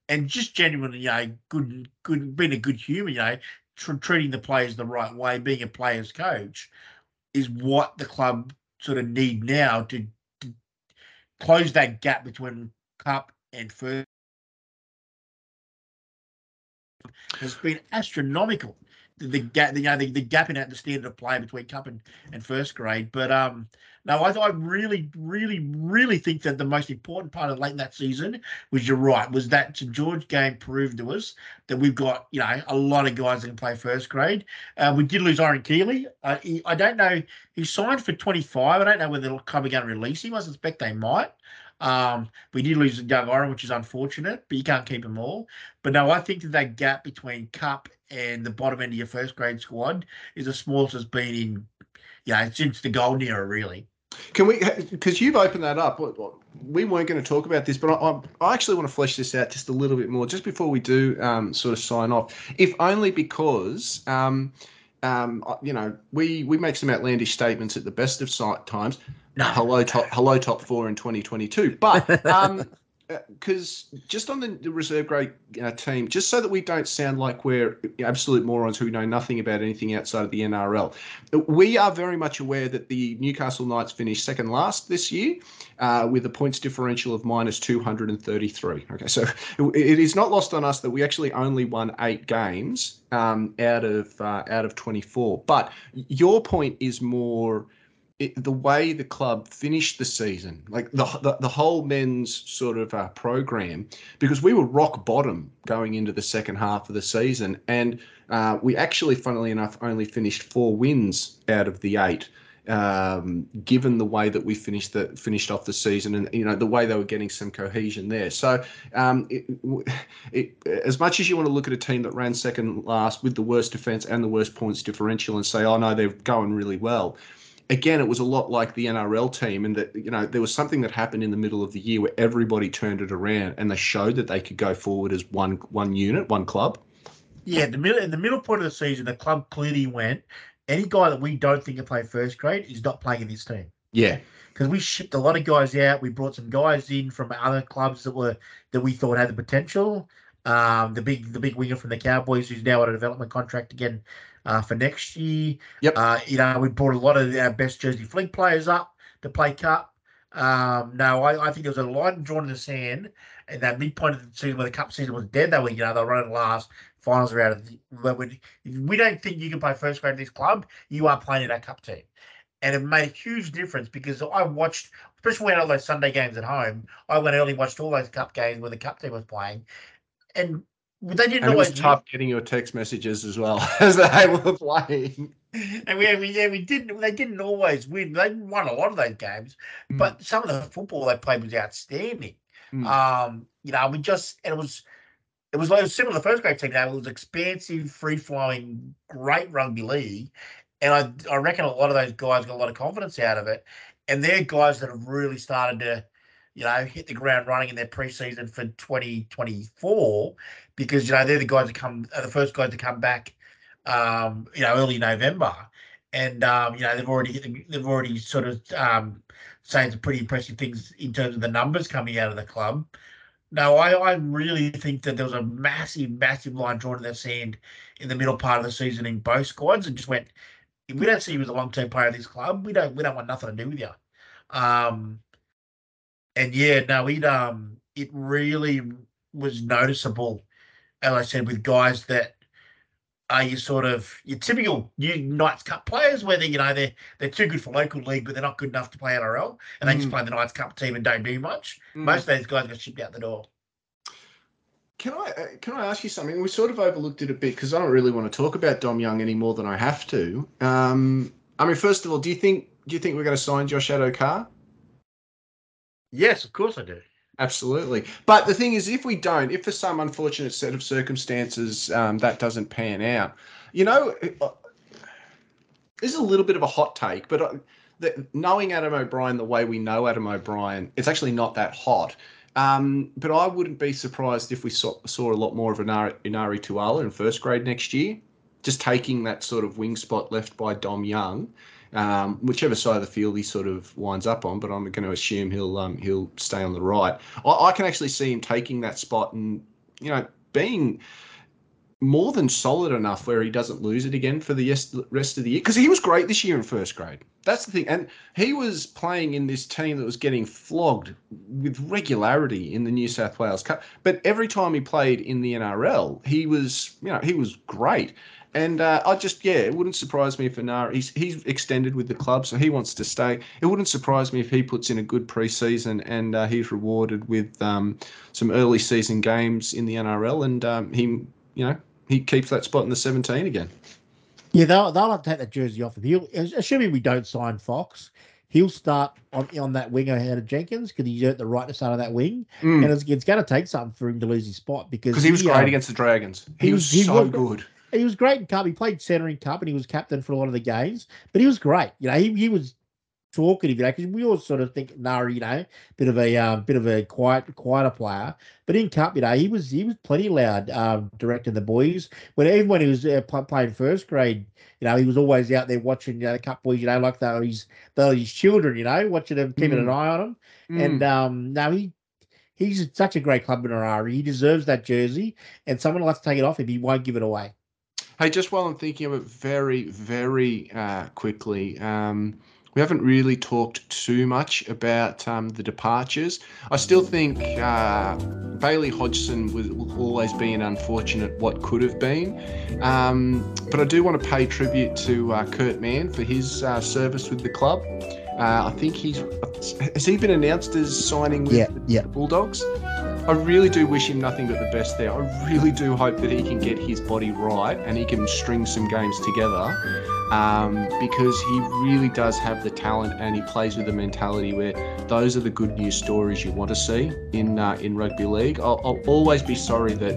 and just genuinely, you know, good, good, being a good human, you know, tr- treating the players the right way, being a player's coach, is what the club sort of need now to, to close that gap between cup and first. Has been astronomical. The, gap, you know, the, the gap in the standard of play between cup and, and first grade. But um, No, I, I really, really, really think that the most important part of late in that season was you're right, was that St George game proved to us that we've got, you know, a lot of guys that can play first grade. Uh, we did lose Oryn Keeley. Uh, he, I don't know. He signed for 25. I don't know whether the club are going to release him. I suspect they might. Um, we did lose young Oryn, which is unfortunate, but you can't keep them all. But no, I think that that gap between Cup and the bottom end of your first grade squad is the smallest it's been in, yeah, since the golden era, really. Can we? Because you've opened that up. We weren't going to talk about this, but I, I, actually want to flesh this out just a little bit more, just before we do um, sort of sign off. If only because, um, um, you know, we we make some outlandish statements at the best of times. No. Hello, top hello, top four in 2022. But um, because uh, just on the, the reserve grade uh, team, just so that we don't sound like we're absolute morons who know nothing about anything outside of the NRL, we are very much aware that the Newcastle Knights finished second last this year uh, with a points differential of minus 233. Okay, so it is not lost on us that we actually only won eight games um, out of uh, out of 24. But your point is more it, the way the club finished the season, like the the, the whole men's sort of uh, program, because we were rock bottom going into the second half of the season, and uh, we actually, funnily enough, only finished four wins out of the eight. Um, given the way that we finished the finished off the season, and you know the way they were getting some cohesion there, so um, it, it, as much as you want to look at a team that ran second last with the worst defense and the worst points differential and say, oh no, they're going really well again, it was a lot like the NRL team, and that you know there was something that happened in the middle of the year where everybody turned it around and they showed that they could go forward as one one unit, one club. Yeah, the middle in the middle point of the season, the club clearly went. Any guy that we don't think can play first grade is not playing in this team. Yeah, because we shipped a lot of guys out. We brought some guys in from other clubs that were that we thought had the potential. Um, the big the big winger from the Cowboys, who's now on a development contract again uh, for next year. Yep. Uh, you know, we brought a lot of our best Jersey Flegg players up to play cup. Um, no, I, I think there was a line drawn in the sand, and that midpoint of the season where the cup season was dead. They were, you know, they were running last. Finals are out of the. We, we don't think you can play first grade in this club. You are playing in that cup team and it made a huge difference because I watched, especially when all those Sunday games at home, I went early watched all those cup games when the cup team was playing, and they didn't and always. It was tough getting your text messages as well as they were playing. And we, we, yeah, we didn't. They didn't always win. They won a lot of those games, mm. but some of the football they played was outstanding. Mm. Um, you know, we just it was. It was like similar to the first grade team. Now it was expansive, free flowing, great rugby league, and I I reckon a lot of those guys got a lot of confidence out of it. And they're guys that have really started to you know, hit the ground running in their preseason for 2024 because, you know, they're the guys that come, the first guys to come back, um, you know, early November. And, um, you know, they've already they've already sort of um, saying some pretty impressive things in terms of the numbers coming out of the club. No, I, I really think that there was a massive, massive line drawn in the sand in the middle part of the season in both squads and just went, we don't see you as a long term player of this club, we don't we don't want nothing to do with you. Um, and yeah, no, it um it really was noticeable, as I said, with guys that are your sort of your typical new Knights Cup players, whether you know they're they're too good for local league, but they're not good enough to play NRL, and they mm. just play the Knights Cup team and don't do much. Mm. Most of those guys get shipped out the door. Can I uh, can I ask you something? We sort of overlooked it a bit because I don't really want to talk about Dom Young any more than I have to. Um, I mean, first of all, do you think do you think we're going to sign Josh Addo-Carr? Yes, of course I do. Absolutely. But the thing is, if we don't, if for some unfortunate set of circumstances um, that doesn't pan out, you know, uh, this is a little bit of a hot take, but uh, the, knowing Adam O'Brien the way we know Adam O'Brien, it's actually not that hot. Um, but I wouldn't be surprised if we saw, saw a lot more of Enari, Enari Tuala in first grade next year, just taking that sort of wing spot left by Dom Young um, whichever side of the field he sort of winds up on. But I'm going to assume he'll um, he'll stay on the right. I, I, can actually see him taking that spot and you know being more than solid enough where he doesn't lose it again for the rest of the year because he was great this year in first grade. That's the thing, and he was playing in this team that was getting flogged with regularity in the New South Wales Cup. But every time he played in the NRL, he was you know he was great. And uh, I just, yeah, it wouldn't surprise me if Enari, he's, he's extended with the club, so he wants to stay. It wouldn't surprise me if he puts in a good preseason and uh, he's rewarded with um, some early season games in the NRL and um, he, you know, he keeps that spot in the 17 again. Yeah, they'll, they'll have to take that jersey off him. He'll, assuming we don't sign Fox, he'll start on, on that wing ahead of Jenkins because he's at the right side of that wing. Mm. And it's, it's going to take something for him to lose his spot because he was great um, against the Dragons. He, he was, he so was, good. He was great in Cup. He played centre in Cup and he was captain for a lot of the games, but he was great. You know, he, he was talkative, you know, because we all sort of think Nari, you know, bit of a um, bit of a quiet, quieter player. But in cup, you know, he was he was plenty loud, um, directing the boys. When even when he was uh, playing first grade, you know, he was always out there watching you know, the cup boys, you know, like they were his they were his children, you know, watching them, keeping mm. an eye on them. Mm. And um, now he he's such a great club in He deserves that jersey, and someone will have to take it off him. He won't give it away. Hey, just while I'm thinking of it very, very uh, quickly, um, we haven't really talked too much about um, the departures. I still think uh, Bailey Hodgson will, will, always be an unfortunate what could have been. Um, but I do want to pay tribute to uh, Kurt Mann for his uh, service with the club. Uh, I think he's has he been announced as signing with yeah, the, yeah. the Bulldogs? I really do wish him nothing but the best there. I really do hope that he can get his body right and he can string some games together um, because he really does have the talent and he plays with a mentality where those are the good news stories you want to see in uh, in rugby league. I'll, I'll, always be sorry that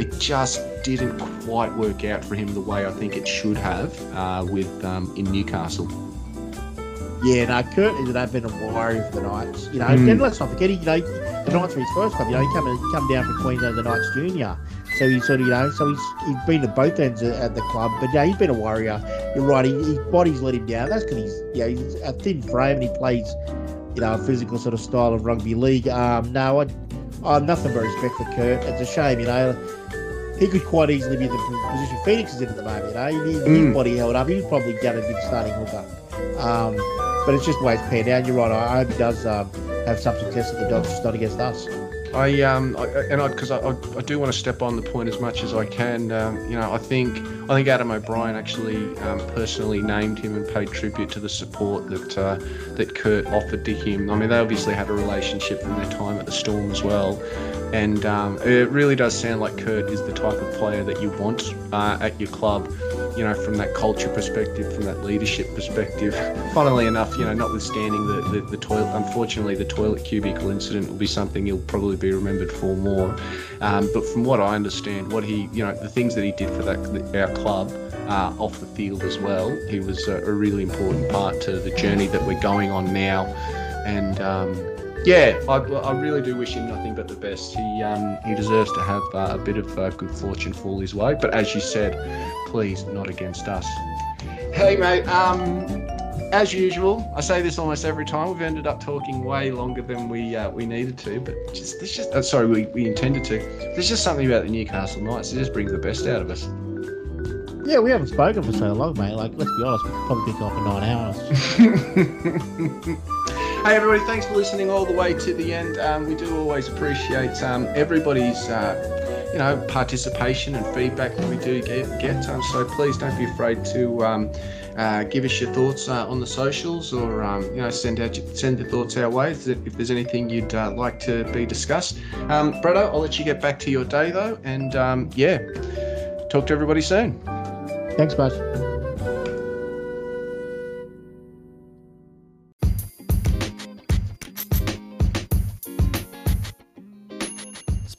it just didn't quite work out for him the way I think it should have uh, with um, in Newcastle. Yeah, no, Kurt has been a worry for the Knights. You know, mm. and let's not forget, he, you know, the Knights were his first club. You know, he come he come down from Queensland, the Knights Junior. So he sort of, you know, so he's he's been at both ends at the club. But yeah, he's been a warrior. You're right. He, his body's let him down. That's because he's yeah, he's a thin frame and he plays, you know, a physical sort of style of rugby league. Um, no, I, I have nothing but respect for Kurt. It's a shame, you know. He could quite easily be the position Phoenix is in at the moment. You know, his, mm. his body held up. He was probably going a be starting hooker. Um, but it's just the way it's panned out. You're right. I hope he does um, have some success at the Dogs, just not against us. I um I, and I because I, I, I, do want to step on the point as much as I can. Um, you know, I think I think Adam O'Brien actually um, personally named him and paid tribute to the support that uh, that Kurt offered to him. I mean, they obviously had a relationship from their time at the Storm as well, and um, it really does sound like Kurt is the type of player that you want uh, at your club you know, from that culture perspective, from that leadership perspective. Funnily enough, you know, notwithstanding the, the, the toilet, unfortunately, the toilet cubicle incident will be something he'll probably be remembered for more. Um, but from what I understand, what he, you know, the things that he did for that our club uh, off the field as well, he was a, a, really important part to the journey that we're going on now. And um, yeah, I, I, really do wish him nothing but the best. He um, he deserves to have uh, a bit of uh, good fortune fall his way. But as you said, please not against us. Hey mate, um, as usual, I say this almost every time. We've ended up talking way longer than we uh, we needed to, but just there's just uh, sorry we, we intended to. There's just something about the Newcastle Knights. It just brings the best out of us. Yeah, we haven't spoken for so long, mate. Like, let's be honest, we could probably pick off for nine hours. Hey, everybody, thanks for listening all the way to the end. Um, we do always appreciate um, everybody's. Uh, you know, participation and feedback that we do get. get. Um, so please don't be afraid to um, uh, give us your thoughts uh, on the socials, or um, you know, send out send your thoughts our way if there's anything you'd uh, like to be discussed. Um, Bretto, I'll let you get back to your day though, and um, yeah, talk to everybody soon. Thanks, bud.